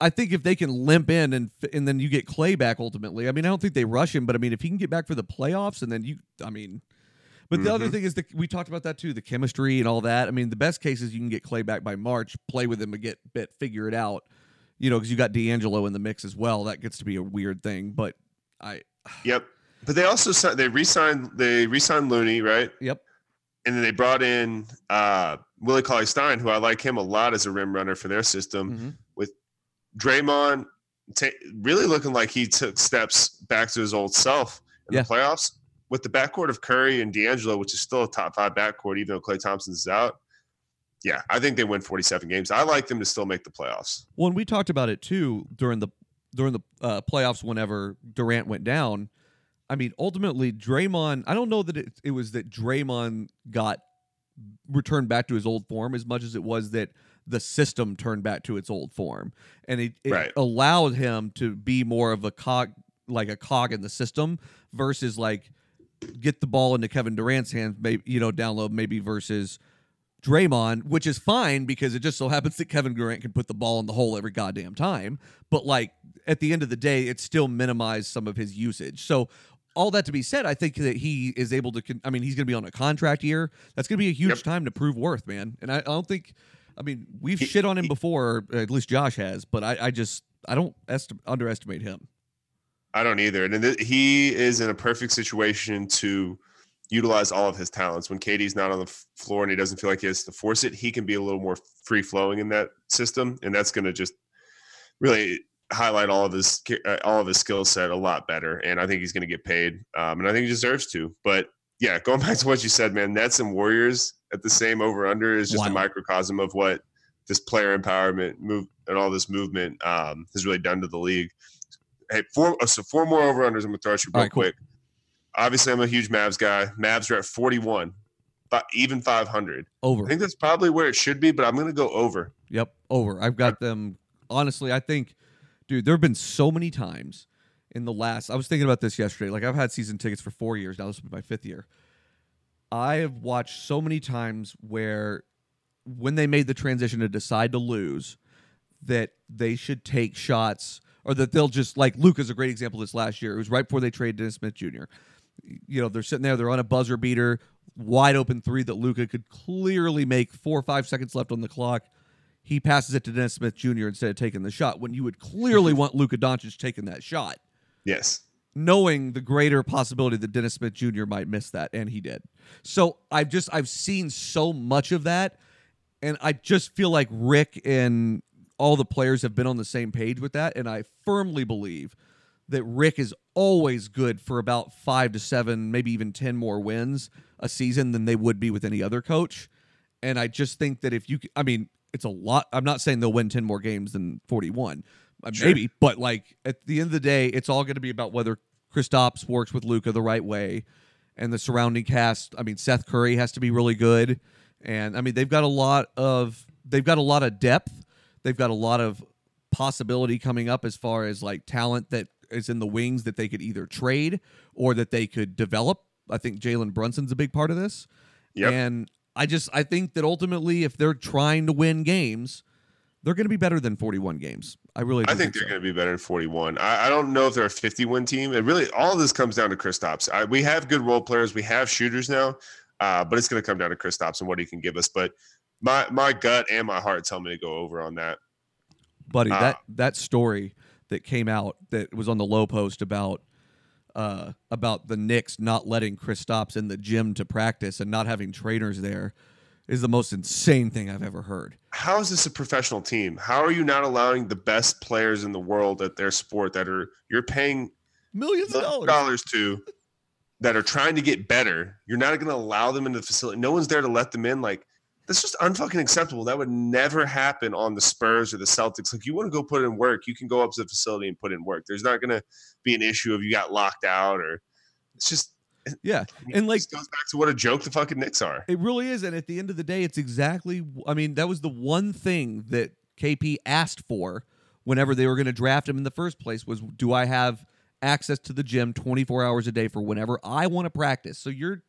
S1: I think if they can limp in and and then you get Klay back ultimately. I mean, I don't think they rush him, but I mean, if he can get back for the playoffs and then you, I mean, but mm-hmm. the other mm-hmm. thing is that we talked about that too, the chemistry and all that. I mean, the best case is you can get Klay back by March, play with him and get bit, figure it out. You know, because you got D'Angelo in the mix as well. That gets to be a weird thing, but I.
S2: Yep, but they also they re-signed they re-signed Looney, right?
S1: Yep.
S2: And then they brought in uh, Willie Cauley Stein, who I like him a lot as a rim runner for their system. Mm-hmm. With Draymond t- really looking like he took steps back to his old self in yeah. the playoffs with the backcourt of Curry and D'Angelo, which is still a top five backcourt, even though Klay Thompson's out. Yeah, I think they win 47 games. I like them to still make the playoffs.
S1: Well, and we talked about it too during the during the uh, playoffs whenever Durant went down. I mean, ultimately, Draymond. I don't know that it, it was that Draymond got returned back to his old form as much as it was that the system turned back to its old form, and it, it
S2: right.
S1: allowed him to be more of a cog, like a cog in the system, versus like get the ball into Kevin Durant's hands, maybe you know, download maybe versus Draymond, which is fine because it just so happens that Kevin Durant can put the ball in the hole every goddamn time. But like at the end of the day, it still minimized some of his usage. So all that to be said, I think that he is able to. Con- I mean, he's going to be on a contract year. That's going to be a huge yep. time to prove worth, man. And I, I don't think. I mean, we've he, shit on him he, before, at least Josh has, but I, I just I don't est- underestimate him.
S2: I don't either, and th- he is in a perfect situation to utilize all of his talents. When KD's not on the floor and he doesn't feel like he has to force it, he can be a little more free flowing in that system, and that's going to just really highlight all of his uh, all of his skill set a lot better. And I think he's going to get paid, um, and I think he deserves to. But yeah, going back to what you said, man, Nets and Warriors at the same over under is just wow. a microcosm of what this player empowerment move and all this movement um, has really done to the league. Hey, four uh, so four more over unders. I'm gonna throw at you real right, quick. Cool obviously I'm a huge Mavs guy. Mavs are at 41, but even 500.
S1: Over.
S2: I think that's probably where it should be, but I'm going to go over.
S1: Yep, over. I've got them. Honestly, I think, dude, there have been so many times in the last. I was thinking about this yesterday. Like I've had season tickets for four years now. This will be my fifth year. I have watched so many times where, when they made the transition to decide to lose, that they should take shots or that they'll just like Luka's a great example this last year. It was right before they traded Dennis Smith Jr you know, they're sitting there, they're on a buzzer beater, wide open three that Luka could clearly make four or five seconds left on the clock. He passes it to Dennis Smith Jr. instead of taking the shot when you would clearly want Luka Doncic taking that shot.
S2: Yes.
S1: Knowing the greater possibility that Dennis Smith Jr. might miss that, and he did. So I've just I've seen so much of that, and I just feel like Rick and all the players have been on the same page with that, and I firmly believe – that Rick is always good for about five to seven, maybe even 10 more wins a season than they would be with any other coach. And I just think that if you, I mean, it's a lot. I'm not saying they'll win 10 more games than 41, uh, sure. maybe, but like at the end of the day, it's all going to be about whether Kristaps works with Luka the right way and the surrounding cast. I mean, Seth Curry has to be really good. And I mean, they've got a lot of, they've got a lot of depth. They've got a lot of possibility coming up as far as like talent that is in the wings that they could either trade or that they could develop. I think Jalen Brunson's a big part of this. Yep. And I just I think that ultimately if they're trying to win games, they're going to be better than 41 games. I really
S2: I think,
S1: they're
S2: so. going to be better than 41. I, I, don't know if they're a 50 win team. It really all of this comes down to Kristaps. we have good role players, we have shooters now, uh, but it's going to come down to Kristaps and what he can give us. But my my gut and my heart tell me to go over on that.
S1: Buddy, uh, that that story that came out that was on the low post about uh, about the Knicks not letting Kristaps in the gym to practice and not having trainers there is the most insane thing I've ever heard.
S2: How is this a professional team? How are you not allowing the best players in the world at their sport that are you're paying
S1: millions of dollars,
S2: dollars to that are trying to get better? You're not going to allow them into the facility. No one's there to let them in. Like that's just unfucking acceptable. That would never happen on the Spurs or the Celtics. Like you want to go put in work, you can go up to the facility and put in work. There's not going to be an issue of you got locked out or it's just
S1: yeah. And like
S2: goes back to what a joke the fucking Knicks are.
S1: It really is. And at the end of the day, it's exactly. I mean, that was the one thing that KP asked for whenever they were going to draft him in the first place was, do I have access to the gym 24 hours a day for whenever I want to practice? So you're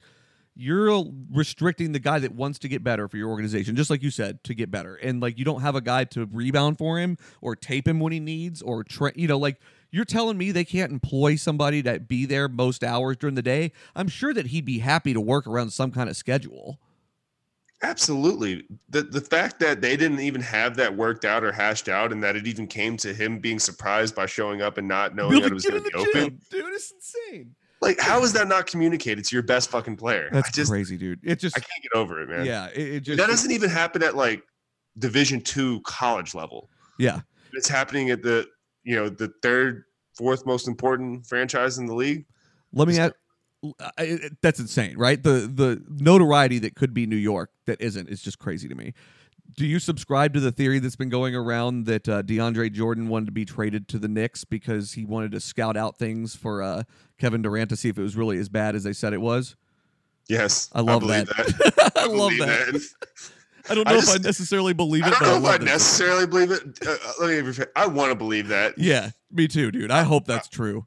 S1: you're restricting the guy that wants to get better for your organization, just like you said, to get better. And like you don't have a guy to rebound for him or tape him when he needs or tra- you know like you're telling me they can't employ somebody to be there most hours during the day. I'm sure that he'd be happy to work around some kind of schedule.
S2: Absolutely. The the fact that they didn't even have that worked out or hashed out and that it even came to him being surprised by showing up and not knowing that it was going to be open.
S1: Dude, it's insane.
S2: Like, how is that not communicated to your best fucking player?
S1: That's
S2: just,
S1: crazy, dude. It just
S2: I can't get over it, man.
S1: Yeah, it, it just
S2: that doesn't even happen at like Division two college level.
S1: Yeah,
S2: it's happening at the you know the third, fourth most important franchise in the league.
S1: Let me add. That's insane, right? The the notoriety that could be New York that isn't is just crazy to me do you subscribe to the theory that's been going around that uh, DeAndre Jordan wanted to be traded to the Knicks because he wanted to scout out things for uh, Kevin Durant to see if it was really as bad as they said it was?
S2: Yes,
S1: I love
S2: I
S1: that. that. I, I love that. that. I don't know I just, if I necessarily believe it.
S2: I don't know
S1: I
S2: if I necessarily believe it. Uh, uh let me. I want to believe that.
S1: Yeah, me too, dude. I hope that's true.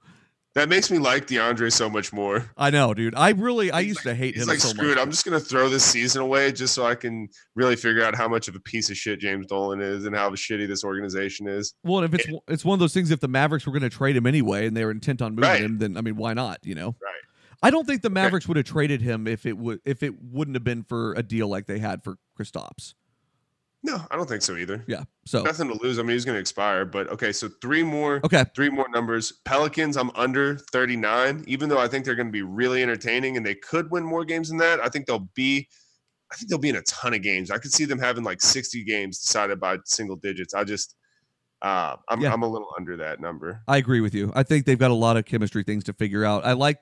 S2: That makes me like DeAndre so much more.
S1: I know, dude. I really, I used to hate
S2: He's
S1: him.
S2: like,
S1: so
S2: screw
S1: much.
S2: it. I'm just gonna throw this season away just so I can really figure out how much of a piece of shit James Dolan is and how shitty this organization is.
S1: Well, if it's it's one of those things, if the Mavericks were going to trade him anyway and they were intent on moving
S2: Right.
S1: him, then I mean, why not? You know,
S2: Right.
S1: I don't think the Mavericks would have traded him if it would if it wouldn't have been for a deal like they had for Kristaps.
S2: No, I don't think so either.
S1: Yeah. So
S2: Nothing to lose. I mean, he's gonna expire, but okay. So three more.
S1: okay,
S2: Three more numbers. Pelicans, I'm under 39, even though I think they're going to be really entertaining and they could win more games than that. I think they'll be, I think they'll be in a ton of games. I could see them having like 60 games decided by single digits. I just, uh, I'm,
S1: Yeah.
S2: I'm a little under that number.
S1: I agree with you. I think they've got a lot of chemistry things to figure out. I like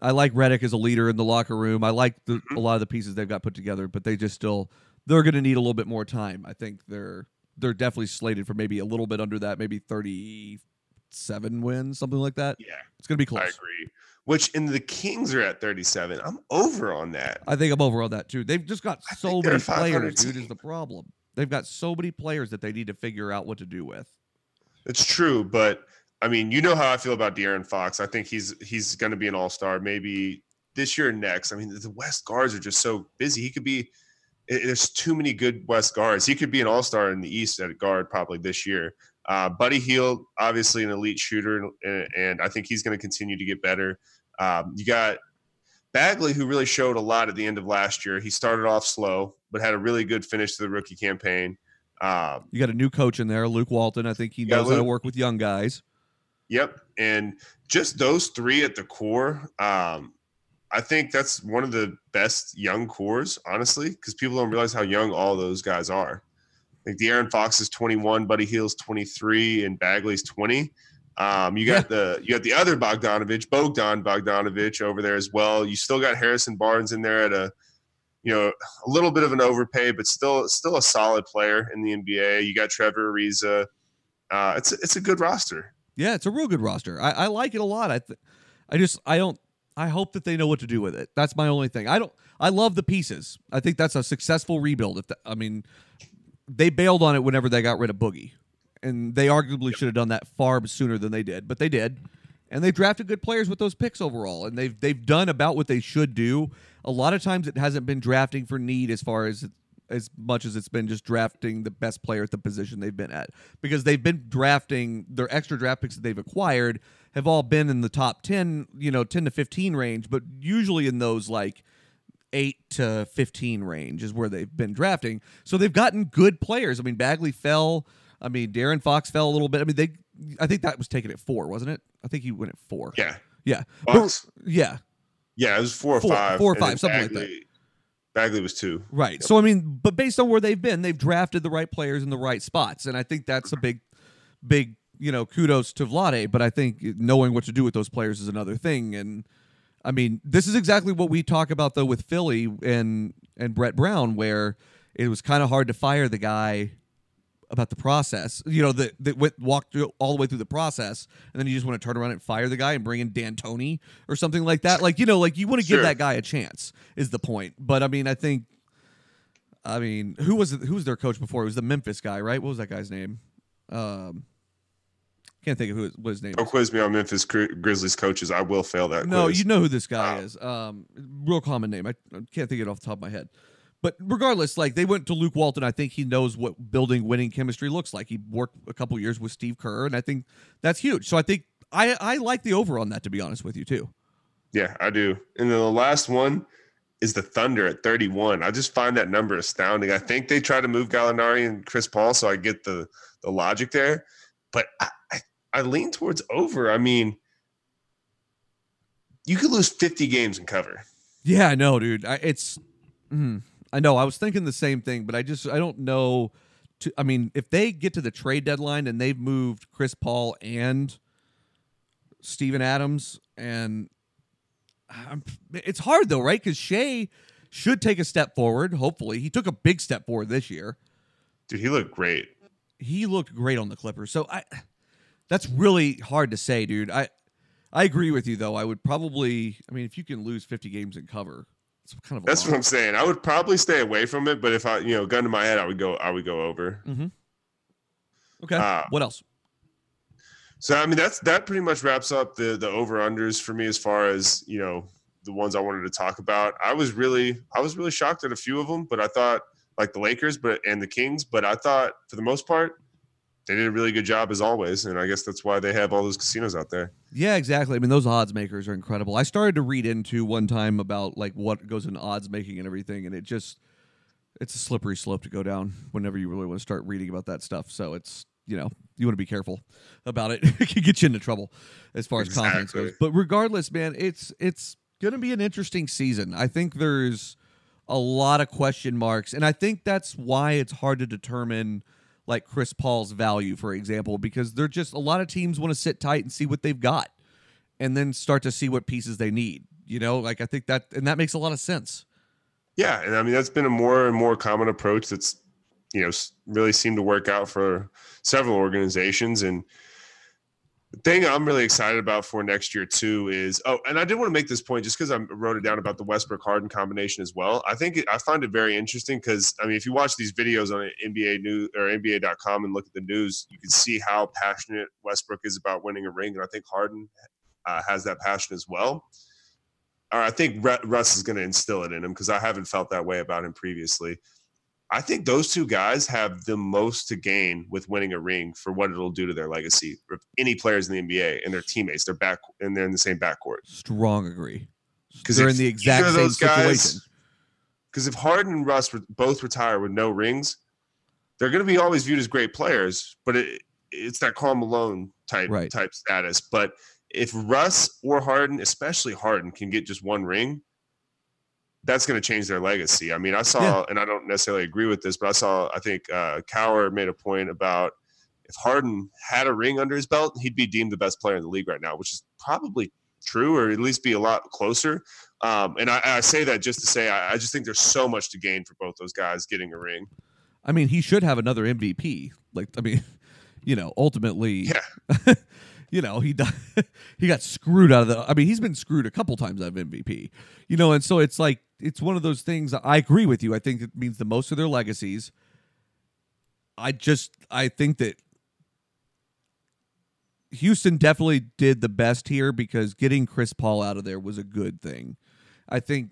S1: I like Redick as a leader in the locker room. I like the,
S2: Mhm.
S1: a lot of the pieces they've got put together, but they just still they're going to need a little bit more time. I think they're they're definitely slated for maybe a little bit under that, maybe 37 wins, something like that.
S2: Yeah,
S1: It's going to be close.
S2: I agree. Which in the Kings are at 37. I'm over on that.
S1: I think I'm over on that too. They've just got
S2: I
S1: so many
S2: a 500
S1: players, dude, is the problem. They've got so many players that they need to figure out what to do with.
S2: It's true, but I mean, you know how I feel about De'Aaron Fox. I think he's he's going to be an All Star maybe this year or next. I mean, the West guards are just so busy. He could be. It- There's too many good West guards. He could be an All Star in the East at guard probably this year. Uh, Buddy Hield, obviously an elite shooter, and, and I think he's going to continue to get better. Um, you got Bagley, who really showed a lot at the end of last year. He started off slow, but had a really good finish to the rookie campaign. Um,
S1: You got a new coach in there, Luke Walton. I think he knows how to work with young guys.
S2: Yep. And just those three at the core, um, I think that's one of the best young cores, honestly, because people don't realize how young all those guys are. Like De'Aaron Fox is 21, Buddy Hield's 23, and Bagley's 20. Um, you got the you got the other Bogdanovich, Bogdan Bogdanovich over there as well. You still got Harrison Barnes in there at a you know a little bit of an overpay, but still still a solid player in the NBA. You got Trevor Ariza. Uh, it's it's a good roster.
S1: Yeah, it's a real good roster. I, I like it a lot. I th- I just I don't I hope that they know what to do with it. That's my only thing. I don't I love the pieces. I think that's a successful rebuild. If the, I mean, they bailed on it whenever they got rid of Boogie, and they arguably should have done that far sooner than they did, but they did. And they've drafted good players with those picks overall, and they've they've done about what they should do. A lot of times, it hasn't been drafting for need as far as as much as it's been just drafting the best player at the position they've been at because they've been drafting their extra draft picks that they've acquired have all been in the top 10 you know 10 to 15 range but usually in those like 8 to 15 range is where they've been drafting so they've gotten good players i mean bagley fell i mean De'Aaron Fox fell a little bit i mean they i think that was taken at 4 wasn't it i think he went at 4
S2: Yeah.
S1: yeah
S2: Bucks.
S1: yeah
S2: Yeah, it was four or
S1: Four-
S2: five.
S1: four or five, something like that.
S2: Bagley- Bagley was two.
S1: Right. So I mean, but based on where they've been, they've drafted the right players in the right spots, and I think that's a big, big you know kudos to Vlade. But I think knowing what to do with those players is another thing. And I mean, this is exactly what we talk about though with Philly and and Brett Brown, where it was kind of hard to fire the guy about the process. You know, that that went walked through, all the way through the process, and then you just want to turn around and fire the guy and bring in D'Antoni or something like that. Like you know, like you want to give
S2: Sure.
S1: that guy a chance is the point. But I mean, I think, I mean, who was it, who was their coach before? It was the Memphis guy, right? What was that guy's name? Um, can't think of who what his name.
S2: Don't
S1: is.
S2: quiz me on Memphis Grizzlies coaches. I will fail that.
S1: No,
S2: quiz.
S1: you know who this guy
S2: Wow.
S1: is. Um, real common name. I, I can't think of it off the top of my head. But regardless, like they went to Luke Walton. I think he knows what building winning chemistry looks like. He worked a couple years with Steve Kerr, and I think that's huge. So I think I I like the over on that to be honest with you too.
S2: Yeah, I do. And then the last one is the Thunder at 31. I just find that number astounding. I think they try to move Gallinari and Chris Paul, so I get the the logic there. But I, I, lean towards over. I mean, you could lose 50 games and cover.
S1: Yeah, I know, dude. I, it's mm, I know. I was thinking the same thing, but I just I don't know. To I mean, if they get to the trade deadline and they've moved Chris Paul and Steven Adams, and I'm, it's hard though, right? Because Shai should take a step forward. Hopefully, he took a big step forward this year.
S2: Dude, he looked great.
S1: He looked great on the Clippers. So I, that's really hard to say, dude. I I agree with you though. I would probably. I mean, if you can lose 50 games and cover, it's kind of a
S2: That's
S1: lot.
S2: what I'm saying. I would probably stay away from it, but if I, you know, gun to my head, I would go. I would go over.
S1: Okay.
S2: Uh,
S1: what else?
S2: So I mean that's that pretty much wraps up the the over unders for me as far as you know the ones I wanted to talk about. I was really I was really shocked at a few of them, but I thought like the Lakers, but and the Kings, but I thought for the most part they did a really good job as always, and I guess that's why they have all those casinos out there.
S1: Yeah, exactly. I mean, those odds makers are incredible. I started to read into one time about like what goes into odds making and everything, and it just it's a slippery slope to go down whenever you really want to start reading about that stuff. So it's you know you want to be careful about it. it can get you into trouble as far exactly. as confidence goes. But regardless, man, it's it's going to be an interesting season. I think there's a lot of question marks, and I think that's why it's hard to determine like Chris Paul's value, for example, because they're just a lot of teams want to sit tight and see what they've got and then start to see what pieces they need. You know, like I think that, and that makes a lot of sense.
S2: Yeah. And I mean, that's been a more and more common approach that's, you know, really seemed to work out for several organizations. And, thing I'm really excited about for next year too is oh, and I did want to make this point just because I wrote it down about the Westbrook Harden combination as well. I think it, I find it very interesting because I mean, if you watch these videos on NBA news or NBA.com and look at the news, you can see how passionate Westbrook is about winning a ring, and I think Harden uh, has that passion as well. Or I think Russ is going to instill it in him because I haven't felt that way about him previously. I think those two guys have the most to gain with winning a ring for what it'll do to their legacy. If Any players in the NBA and their teammates, they're back and they're in the same backcourt.
S1: Strong agree. Because they're in the exact same situation.
S2: Because if Harden and Russ both retire with no rings, they're going to be always viewed as great players. But it, it's that Karl Malone type right. type status. But if Russ or Harden, especially Harden, can get just one ring, that's going to change their legacy. I mean, I saw, yeah. and I don't necessarily agree with this, but I saw, I think uh, Cowherd made a point about if Harden had a ring under his belt, he'd be deemed the best player in the league right now, which is probably true, or at least be a lot closer. Um, and I, I, say that just to say, I, I, just think there's so much to gain for both those guys getting a ring.
S1: I mean, he should have another MVP. Like, I mean, you know, ultimately,
S2: yeah.
S1: you know, he he got screwed out of the. I mean, he's been screwed a couple times out of MVP. You know, and so it's like it's one of those things. I agree with you. I think it means the most of their legacies. I just I think that Houston definitely did the best here because getting Chris Paul out of there was a good thing. I think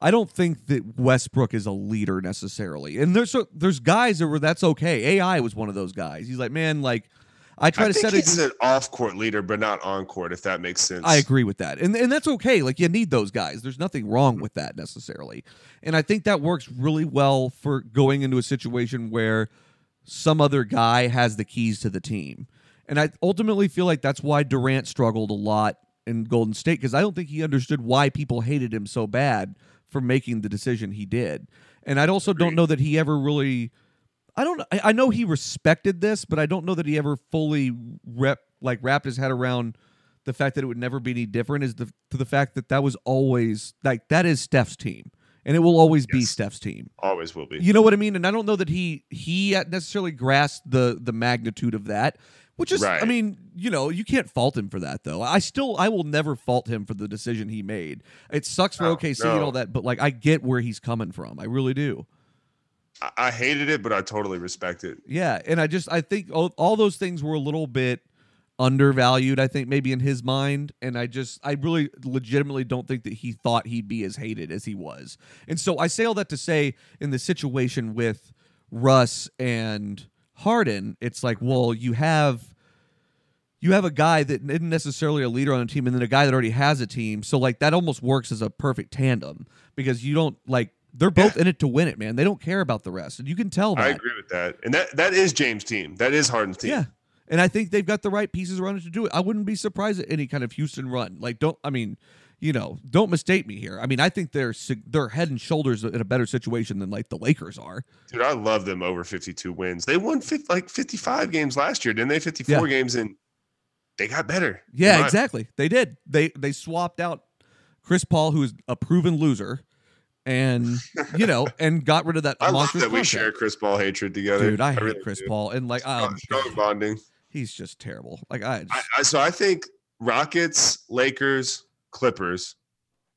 S1: I don't think that Westbrook is a leader necessarily. And there's there's guys that were that's okay. AI was one of those guys. He's like, man, like I try
S2: I
S1: to set
S2: he's a, an off-court leader, but not on-court. If that makes sense.
S1: I agree with that, and and that's okay. Like you need those guys. There's nothing wrong with that necessarily, and I think that works really well for going into a situation where some other guy has the keys to the team. And I ultimately feel like that's why Durant struggled a lot in Golden State because I don't think he understood why people hated him so bad for making the decision he did. And I also don't know that he ever really I don't. I, I know he respected this, but I don't know that he ever fully rep like wrapped his head around the fact that it would never be any different. Is the to the fact that that was always like that is Steph's team, and it will always yes. be Steph's team.
S2: Always will be.
S1: You know what I mean? And I don't know that he he necessarily grasped the the magnitude of that. Which is, right. I mean, you know, you can't fault him for that, though. I still, I will never fault him for the decision he made. It sucks for oh, OKC no. and all that, but like, I get where he's coming from. I really do.
S2: I hated it, but I totally respect it.
S1: Yeah, and I just I think all, all those things were a little bit undervalued. I think maybe in his mind, and I just I really legitimately don't think that he thought he'd be as hated as he was. And so I say all that to say, in the situation with Russ and Harden, it's like, well, you have you have a guy that isn't necessarily a leader on a team and then a guy that already has a team. So like that almost works as a perfect tandem because you don't like they're both yeah. in it to win it, man. They don't care about the rest, and you can tell that. I
S2: agree with that, and that that is James' team. That is Harden's team.
S1: Yeah, and I think they've got the right pieces around it to do it. I wouldn't be surprised at any kind of Houston run. Like, don't I mean, you know, don't mistake me here. I mean, I think they're they're head and shoulders in a better situation than like the Lakers are.
S2: Dude, I love them over fifty two wins. They won 50, like fifty five games last year, didn't they? Fifty four yeah. games, and they got better.
S1: Yeah, exactly. They did. They they swapped out Chris Paul, who is a proven loser and you know, and got rid of that.
S2: I love that we share Chris Paul hatred together,
S1: dude. I, I hate really Chris do. Paul, and like, um,
S2: strong bonding.
S1: He's just terrible. Like I, just,
S2: I, I, so I think Rockets, Lakers, Clippers,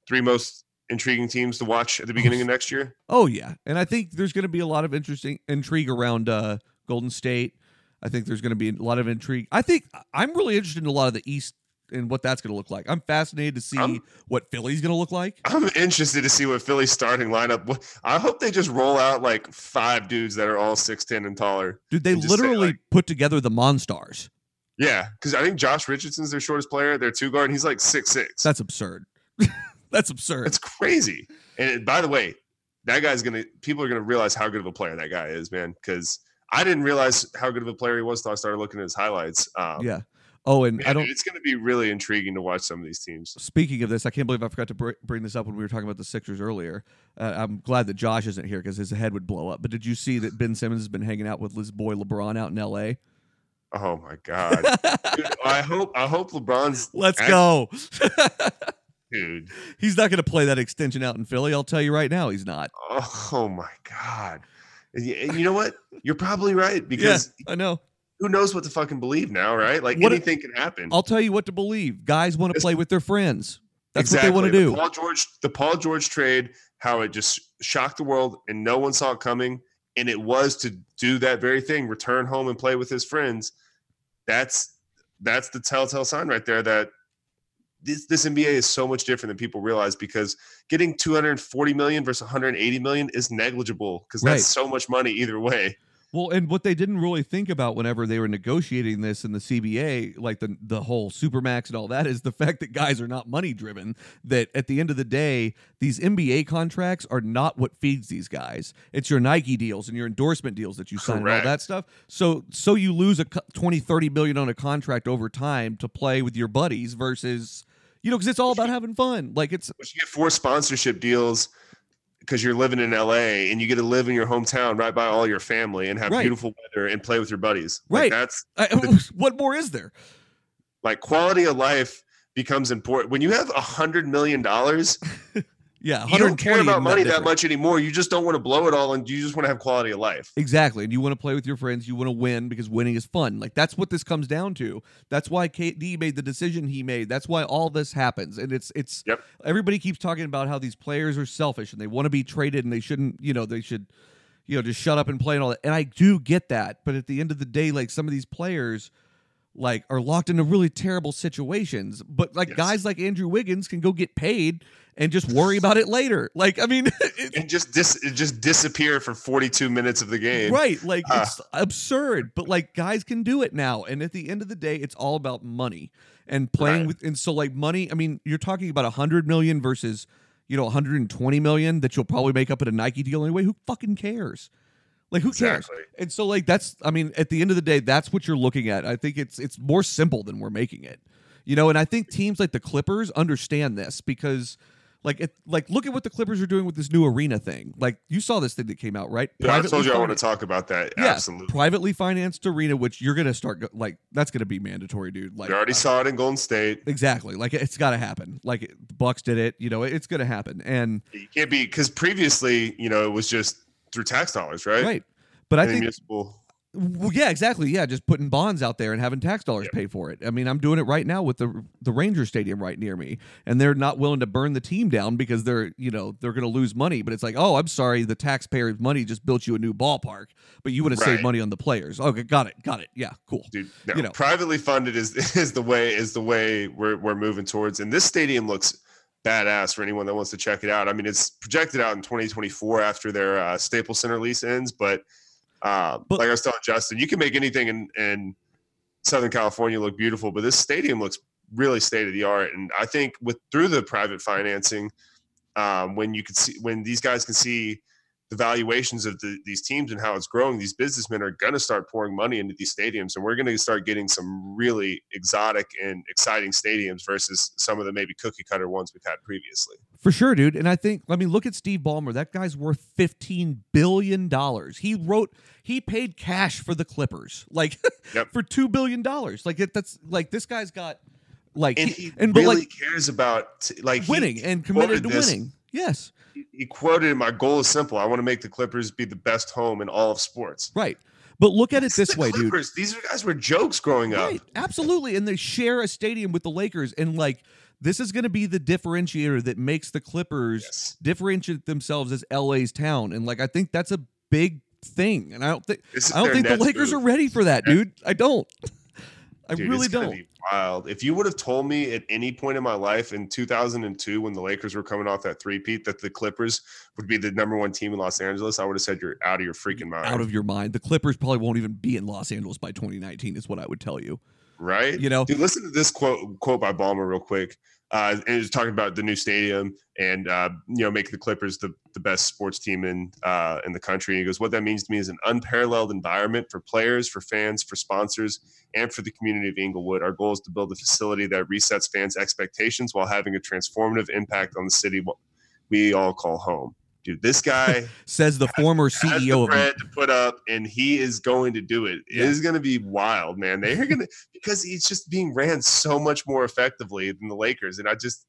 S2: three most intriguing teams to watch at the beginning of next year.
S1: Oh yeah, and I think there's going to be a lot of interesting intrigue around uh, Golden State. I think there's going to be a lot of intrigue. I think I'm really interested in a lot of the East and what that's going to look like. I'm fascinated to see I'm, what Philly's going to look like.
S2: I'm interested to see what Philly's starting lineup. I hope they just roll out like five dudes that are all six ten and taller.
S1: Dude, they literally like, put together the Monstars.
S2: Yeah, because I think Josh Richardson's their shortest player. Their two guard, and he's like six six.
S1: That's absurd. that's absurd.
S2: It's crazy. And by the way, that guy's gonna. People are gonna realize how good of a player that guy is, man. Because I didn't realize how good of a player he was until I started looking at his highlights. Um,
S1: yeah. Oh, and man, I don't.
S2: It's going to be really intriguing to watch some of these teams.
S1: Speaking of this, I can't believe I forgot to br- bring this up when we were talking about the Sixers earlier. Uh, I'm glad that Josh isn't here because his head would blow up. But did you see that Ben Simmons has been hanging out with his boy LeBron out in L.A.?
S2: Oh my god! Dude, I hope I hope LeBron's.
S1: Let's go,
S2: dude.
S1: He's not going to play that extension out in Philly. I'll tell you right now, he's not.
S2: Oh my god! And you know what? You're probably right because
S1: yeah, I know
S2: who knows what to fucking believe now, right? Like what anything can happen.
S1: I'll tell you what to believe. Guys want to play with their friends. That's exactly. what they want to do.
S2: The Paul George, the Paul George trade, how it just shocked the world and no one saw it coming. And it was to do that very thing, return home and play with his friends. That's that's the telltale sign right there that this, this NBA is so much different than people realize because getting 240 million versus 180 million is negligible because that's right. so much money either way.
S1: Well, and what they didn't really think about whenever they were negotiating this in the CBA, like the the whole supermax and all that, is the fact that guys are not money driven. That at the end of the day, these NBA contracts are not what feeds these guys. It's your Nike deals and your endorsement deals that you sign Correct. and all that stuff. So so you lose a 20, 30 million on a contract over time to play with your buddies versus you know because it's all about having fun. Like it's
S2: you get four sponsorship deals because you're living in LA and you get to live in your hometown right by all your family and have right. beautiful weather and play with your buddies.
S1: Right.
S2: Like that's
S1: I, the, what more is there?
S2: Like quality of life becomes important when you have a hundred million dollars.
S1: Yeah,
S2: you don't care about money that much anymore. You just don't want to blow it all, and you just want to have quality of life.
S1: Exactly, and you want to play with your friends. You want to win because winning is fun. Like that's what this comes down to. That's why KD made the decision he made. That's why all this happens. And it's it's.
S2: Yep.
S1: Everybody keeps talking about how these players are selfish and they want to be traded and they shouldn't. You know, they should, you know, just shut up and play and all that. And I do get that, but at the end of the day, like some of these players like are locked into really terrible situations. But like yes. guys like Andrew Wiggins can go get paid and just worry about it later. Like I mean,
S2: and just dis just disappear for 42 minutes of the game.
S1: Right. Like uh. it's absurd, but like guys can do it now. And at the end of the day, it's all about money and playing right. with and so like money, I mean, you're talking about 100 million versus you know 120 million that you'll probably make up at a Nike deal anyway. Who fucking cares? Like who cares? Exactly. And so like that's I mean at the end of the day that's what you're looking at. I think it's it's more simple than we're making it. You know, and I think teams like the Clippers understand this because like it, like look at what the Clippers are doing with this new arena thing. Like you saw this thing that came out, right?
S2: Yeah, Privately I told you I want to talk about that. Yeah, Absolutely.
S1: Privately financed arena, which you're gonna start go- like that's gonna be mandatory, dude. Like
S2: you already uh, saw it in Golden State.
S1: Exactly. Like it's got to happen. Like the Bucks did it. You know, it's gonna happen. And
S2: you can't be because previously, you know, it was just through tax dollars, right?
S1: Right. But I think municipal. Well, yeah, exactly. Yeah, just putting bonds out there and having tax dollars pay for it. I mean, I'm doing it right now with the the Ranger Stadium right near me, and they're not willing to burn the team down because they're you know they're going to lose money. But it's like, oh, I'm sorry, the taxpayers' money just built you a new ballpark, but you want to right. save money on the players. Okay, got it, got it. Yeah, cool.
S2: Dude, no, you know, privately funded is is the way is the way we're we're moving towards, and this stadium looks badass for anyone that wants to check it out. I mean, it's projected out in 2024 after their uh, Staples Center lease ends, but uh, but, like I was telling Justin, you can make anything in, in Southern California look beautiful, but this stadium looks really state of the art. And I think with through the private financing, um, when you can see when these guys can see the valuations of the, these teams and how it's growing, these businessmen are going to start pouring money into these stadiums, and we're going to start getting some really exotic and exciting stadiums versus some of the maybe cookie cutter ones we've had previously.
S1: For sure, dude. And I think, I mean, look at Steve Ballmer. That guy's worth fifteen billion dollars. He wrote, he paid cash for the Clippers, like yep. for two billion dollars. Like it, that's like this guy's got like
S2: and he, and really like, cares about like
S1: winning and committed to winning. Yes
S2: he quoted, "My goal is simple. I want to make the Clippers be the best home in all of sports."
S1: Right. But look at it this way, Clippers.
S2: dude. These guys were jokes growing up. Right.
S1: Absolutely. And they share a stadium with the Lakers. And like this is going to be the differentiator that makes the Clippers yes. differentiate themselves as LA's town. And like I think that's a big thing, and I don't think I don't think the Lakers move. are ready for that, dude. I don't. I dude, really don't.
S2: Wild. If you would have told me at any point in my life in 2002 when the Lakers were coming off that three-peat that the Clippers would be the number one team in Los Angeles, I would have said you're out of your freaking mind.
S1: Out of your mind. The Clippers probably won't even be in Los Angeles by 2019, is what I would tell you.
S2: Right.
S1: You know,
S2: dude, listen to this quote quote by Ballmer real quick uh, and was talking about the new stadium and uh, you know make the Clippers the, the best sports team in uh, in the country. And he goes, "What that means to me is an unparalleled environment for players, for fans, for sponsors, and for the community of Inglewood. Our goal is to build a facility that resets fans' expectations while having a transformative impact on the city we all call home." Dude, this guy
S1: says the former CEO
S2: the of to put up, and he is going to do it. Yeah. It is going to be wild, man. They're going to because he's just being ran so much more effectively than the Lakers, and I just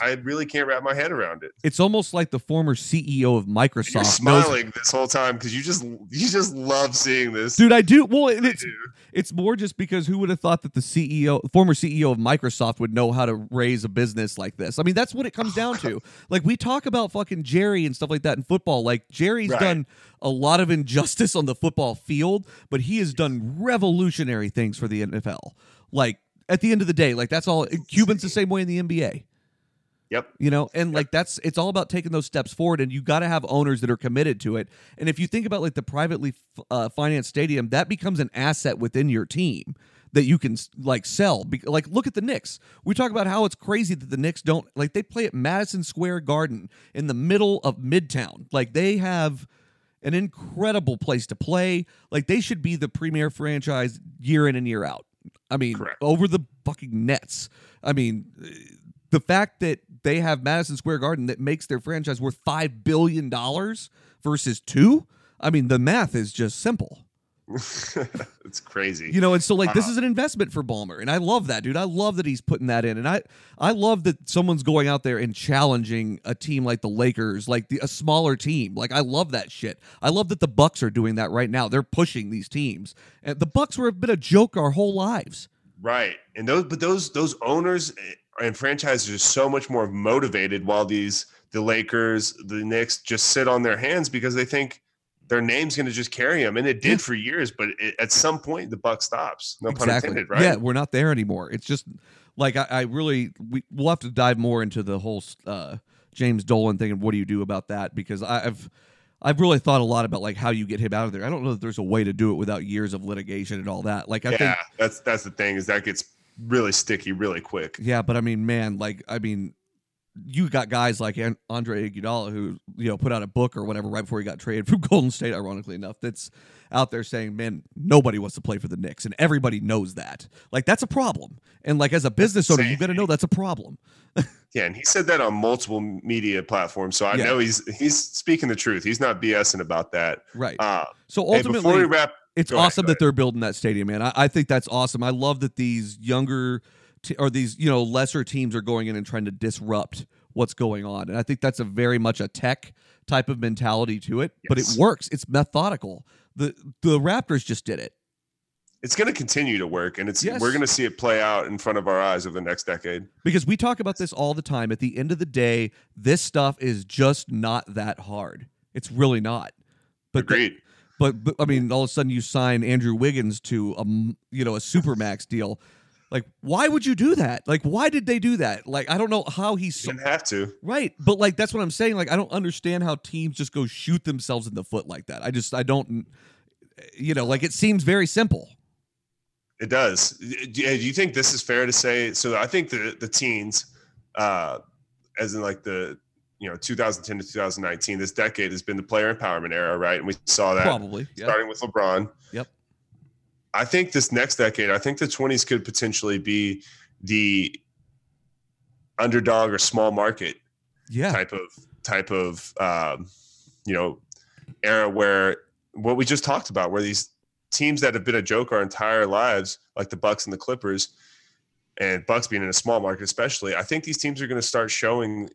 S2: i really can't wrap my head around it.
S1: It's almost like the former CEO of Microsoft. You're
S2: smiling knows, this whole time because you just you just love seeing this,
S1: dude. I do. Well, it's do. it's more just because who would have thought that the CEO, former CEO of Microsoft, would know how to raise a business like this? I mean, that's what it comes down to. like we talk about fucking Jerry and stuff like that in football. Like Jerry's right. done a lot of injustice on the football field, but he has done revolutionary things for the NFL. Like at the end of the day, like that's all. Cuban's the same way in the NBA.
S2: Yep.
S1: You know, and yep. like that's it's all about taking those steps forward, and you got to have owners that are committed to it. And if you think about like the privately uh, financed stadium, that becomes an asset within your team that you can like sell. Like look at the Knicks. We talk about how it's crazy that the Knicks don't like they play at Madison Square Garden in the middle of Midtown. Like they have an incredible place to play. Like they should be the premier franchise year in and year out. I mean, Correct. over the fucking Nets. I mean, the fact that they have Madison Square Garden that makes their franchise worth five billion dollars versus two. I mean, the math is just simple.
S2: it's crazy.
S1: You know, and so like this is an investment for Ballmer. And I love that, dude. I love that he's putting that in. And I I love that someone's going out there and challenging a team like the Lakers, like the, a smaller team. Like I love that shit. I love that the Bucks are doing that right now. They're pushing these teams. And the Bucks were a bit of joke our whole lives.
S2: Right. And those but those those owners eh, and franchises are so much more motivated while these the Lakers, the Knicks just sit on their hands because they think their name's going to just carry them, and it did yeah. for years. But it, at some point, the buck stops. No exactly. pun intended, right?
S1: Yeah, we're not there anymore. It's just like I, I really we, we'll have to dive more into the whole uh, James Dolan thing and what do you do about that because I've I've really thought a lot about like how you get him out of there. I don't know that there's a way to do it without years of litigation and all that. Like I yeah, think
S2: that's that's the thing is that gets really sticky really quick.
S1: Yeah, but I mean, man, like I mean, you got guys like Andre Iguodala who you know put out a book or whatever right before he got traded from Golden State. Ironically enough, that's out there saying, "Man, nobody wants to play for the Knicks," and everybody knows that. Like that's a problem. And like as a business owner, you got to know that's a problem.
S2: yeah, and he said that on multiple media platforms, so I yeah. know he's he's speaking the truth. He's not BSing about that.
S1: Right. Uh, so ultimately, hey, before we wrap it's go awesome ahead, that they're building that stadium, man. I, I, think that's awesome. I love that these younger t- or these you know lesser teams are going in and trying to disrupt what's going on, and I think that's a very much a tech type of mentality to it. Yes. But it works. It's methodical. the The Raptors just did it.
S2: It's going to continue to work, and it's yes. we're going to see it play out in front of our eyes over the next decade.
S1: Because we talk about this all the time. At the end of the day, this stuff is just not that hard. It's really not.
S2: But Agreed.
S1: But, but I mean, all of a sudden you sign Andrew Wiggins to a you know a supermax deal. Like, why would you do that? Like, why did they do that? Like, I don't know how he
S2: so- didn't have to.
S1: Right, but like that's what I'm saying. Like, I don't understand how teams just go shoot themselves in the foot like that. I just I don't. You know, like it seems very simple.
S2: It does. Do you think this is fair to say? So I think the the teens, uh, as in like the you know 2010 to 2019 this decade has been the player empowerment era right and we saw that
S1: probably
S2: yep. starting with lebron
S1: yep
S2: i think this next decade i think the 20s could potentially be the underdog or small market
S1: yeah.
S2: type of type of um, you know era where what we just talked about where these teams that have been a joke our entire lives like the bucks and the clippers and bucks being in a small market especially i think these teams are going to start showing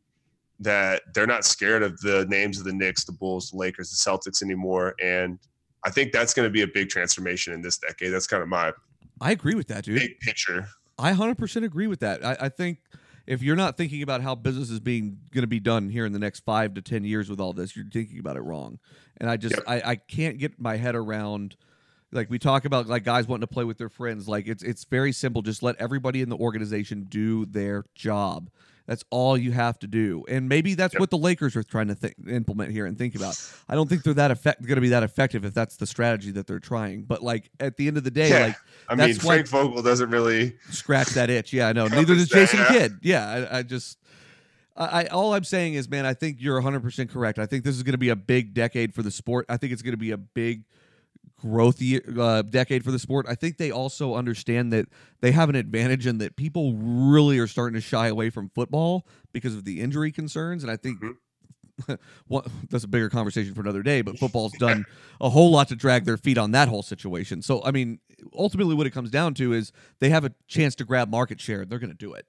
S2: that they're not scared of the names of the Knicks, the Bulls, the Lakers, the Celtics anymore. And I think that's going to be a big transformation in this decade. That's kind of my
S1: I agree with that, dude.
S2: Big picture.
S1: I 100% agree with that. I, I think if you're not thinking about how business is being going to be done here in the next five to ten years with all this, you're thinking about it wrong. And I just yep. I, I can't get my head around like we talk about like guys wanting to play with their friends like it's it's very simple just let everybody in the organization do their job that's all you have to do and maybe that's yep. what the lakers are trying to th- implement here and think about i don't think they're that effect going to be that effective if that's the strategy that they're trying but like at the end of the day yeah. like
S2: i mean frank vogel doesn't really
S1: scratch that itch yeah i know neither does jason kidd yeah I, I just I, all I'm saying is, man, I think you're 100% correct. I think this is going to be a big decade for the sport. I think it's going to be a big growth uh, decade for the sport. I think they also understand that they have an advantage and that people really are starting to shy away from football because of the injury concerns. And I think. Mm-hmm. well, that's a bigger conversation for another day, but football's done a whole lot to drag their feet on that whole situation. So, I mean, ultimately, what it comes down to is they have a chance to grab market share. and They're going to do it.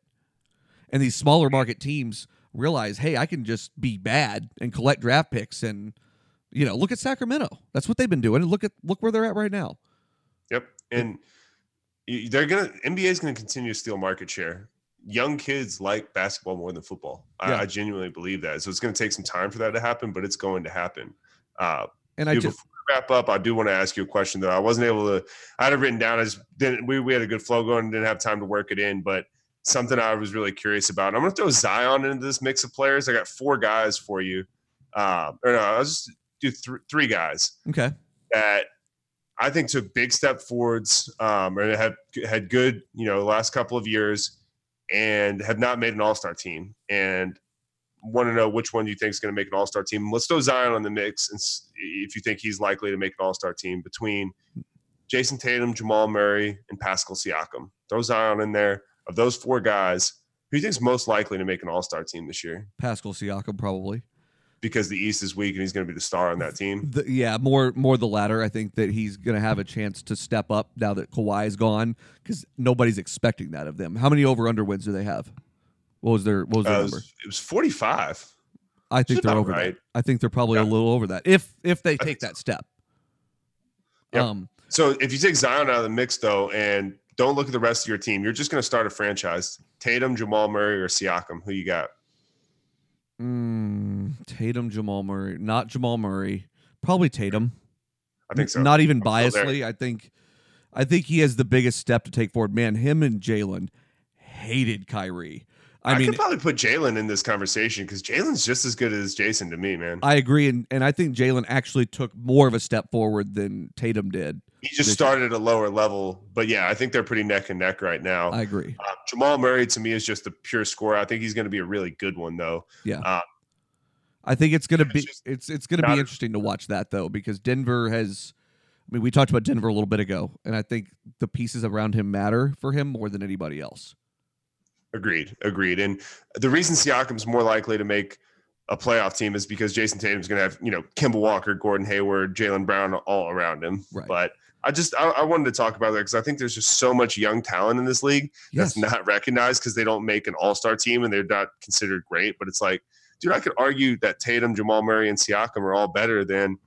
S1: And these smaller market teams realize, hey, I can just be bad and collect draft picks and you know, look at Sacramento. That's what they've been doing. And look at look where they're at right now.
S2: Yep. And they're gonna NBA is gonna continue to steal market share. Young kids like basketball more than football. Yeah. I, I, genuinely believe that. So it's gonna take some time for that to happen, but it's going to happen. Uh,
S1: and I just
S2: wrap up, I do want to ask you a question though. I wasn't able to. I had it written down. I just didn't. We we had a good flow going. Didn't have time to work it in, but something I was really curious about. I'm going to throw Zion into this mix of players. I got four guys for you. Uh, or no, I was just do th- three guys.
S1: Okay.
S2: That I think took big step forwards um, and had had good, you know, last couple of years and have not made an All Star team. And want to know which one you think is going to make an All Star team. Let's throw Zion on the mix, and if you think he's likely to make an All Star team between Jayson Tatum, Jamal Murray, and Pascal Siakam. Throw Zion in there. Of those four guys, who do you think is most likely to make an All Star team this year?
S1: Pascal Siakam, probably
S2: because the East is weak and he's going to be the star on that team.
S1: The, yeah, more more the latter. I think that he's going to have a chance to step up now that Kawhi is gone because nobody's expecting that of them. How many over under wins do they have? What was their what was their uh,
S2: number? It was forty five.
S1: I think they're over right. that. I think they're probably yeah. a little over that if if they take that step.
S2: Yep. Um, so if you take Zion out of the mix though, and don't look at the rest of your team, you're just going to start a franchise. Tatum, Jamal Murray, or Siakam. Who you got?
S1: Mm, Tatum, Jamal Murray, not Jamal Murray, probably Tatum.
S2: I think so.
S1: Not even I'm biasly, I think. I think he has the biggest step to take forward. Man, him and Jaylen hated Kyrie.
S2: I, I mean, could probably put Jaylen in this conversation because Jaylen's just as good as Jayson to me, man.
S1: I agree, and and I think Jalen actually took more of a step forward than Tatum did.
S2: He just started at a lower level, but yeah, I think they're pretty neck and neck right now.
S1: I agree.
S2: Uh, Jamal Murray to me is just a pure scorer. I think he's going to be a really good one, though.
S1: Yeah. Uh, I think it's going to be it's it's, it's going to be interesting to watch that though because Denver has. I mean, we talked about Denver a little bit ago, and I think the pieces around him matter for him more than anybody else.
S2: Agreed. Agreed. And the reason Siakam's more likely to make a playoff team is because Jayson Tatum's going to have, you know, Kemba Walker, Gordon Hayward, Jaylen Brown all around him. Right. But I just, I, I wanted to talk about that because I think there's just so much young talent in this league yes. that's not recognized because they don't make an all star team and they're not considered great. But it's like, dude, I could argue that Tatum, Jamal Murray, and Siakam are all better than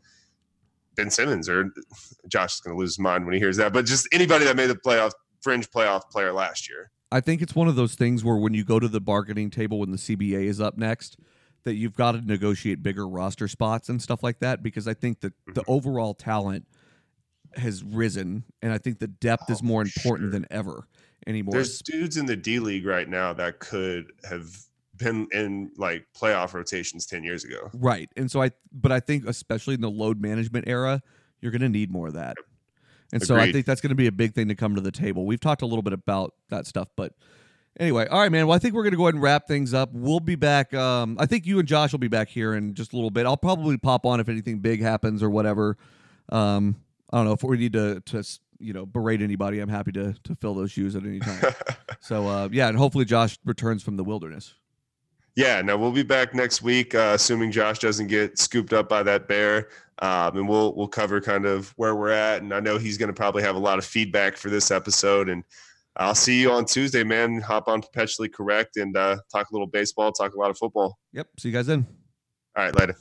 S2: Ben Simmons or Josh is going to lose his mind when he hears that. But just anybody that made the playoff, fringe playoff player last year.
S1: I think it's one of those things where when you go to the bargaining table when the CBA is up next, that you've got to negotiate bigger roster spots and stuff like that because I think that the mm-hmm. overall talent has risen and I think the depth oh, is more important sure. than ever anymore.
S2: There's dudes in the D League right now that could have been in like playoff rotations 10 years ago.
S1: Right. And so I but I think especially in the load management era, you're going to need more of that. And Agreed. so I think that's going to be a big thing to come to the table. We've talked a little bit about that stuff, but anyway, all right, man. Well, I think we're going to go ahead and wrap things up. We'll be back. Um, I think you and Josh will be back here in just a little bit. I'll probably pop on if anything big happens or whatever. Um, I don't know if we need to to you know berate anybody. I'm happy to to fill those shoes at any time. so uh, yeah, and hopefully Josh returns from the wilderness.
S2: Yeah, no, we'll be back next week, uh, assuming Josh doesn't get scooped up by that bear, um, and we'll we'll cover kind of where we're at. And I know he's going to probably have a lot of feedback for this episode. And I'll see you on Tuesday, man. Hop on perpetually correct and uh, talk a little baseball, talk a lot of football.
S1: Yep. See you guys then.
S2: All right, later.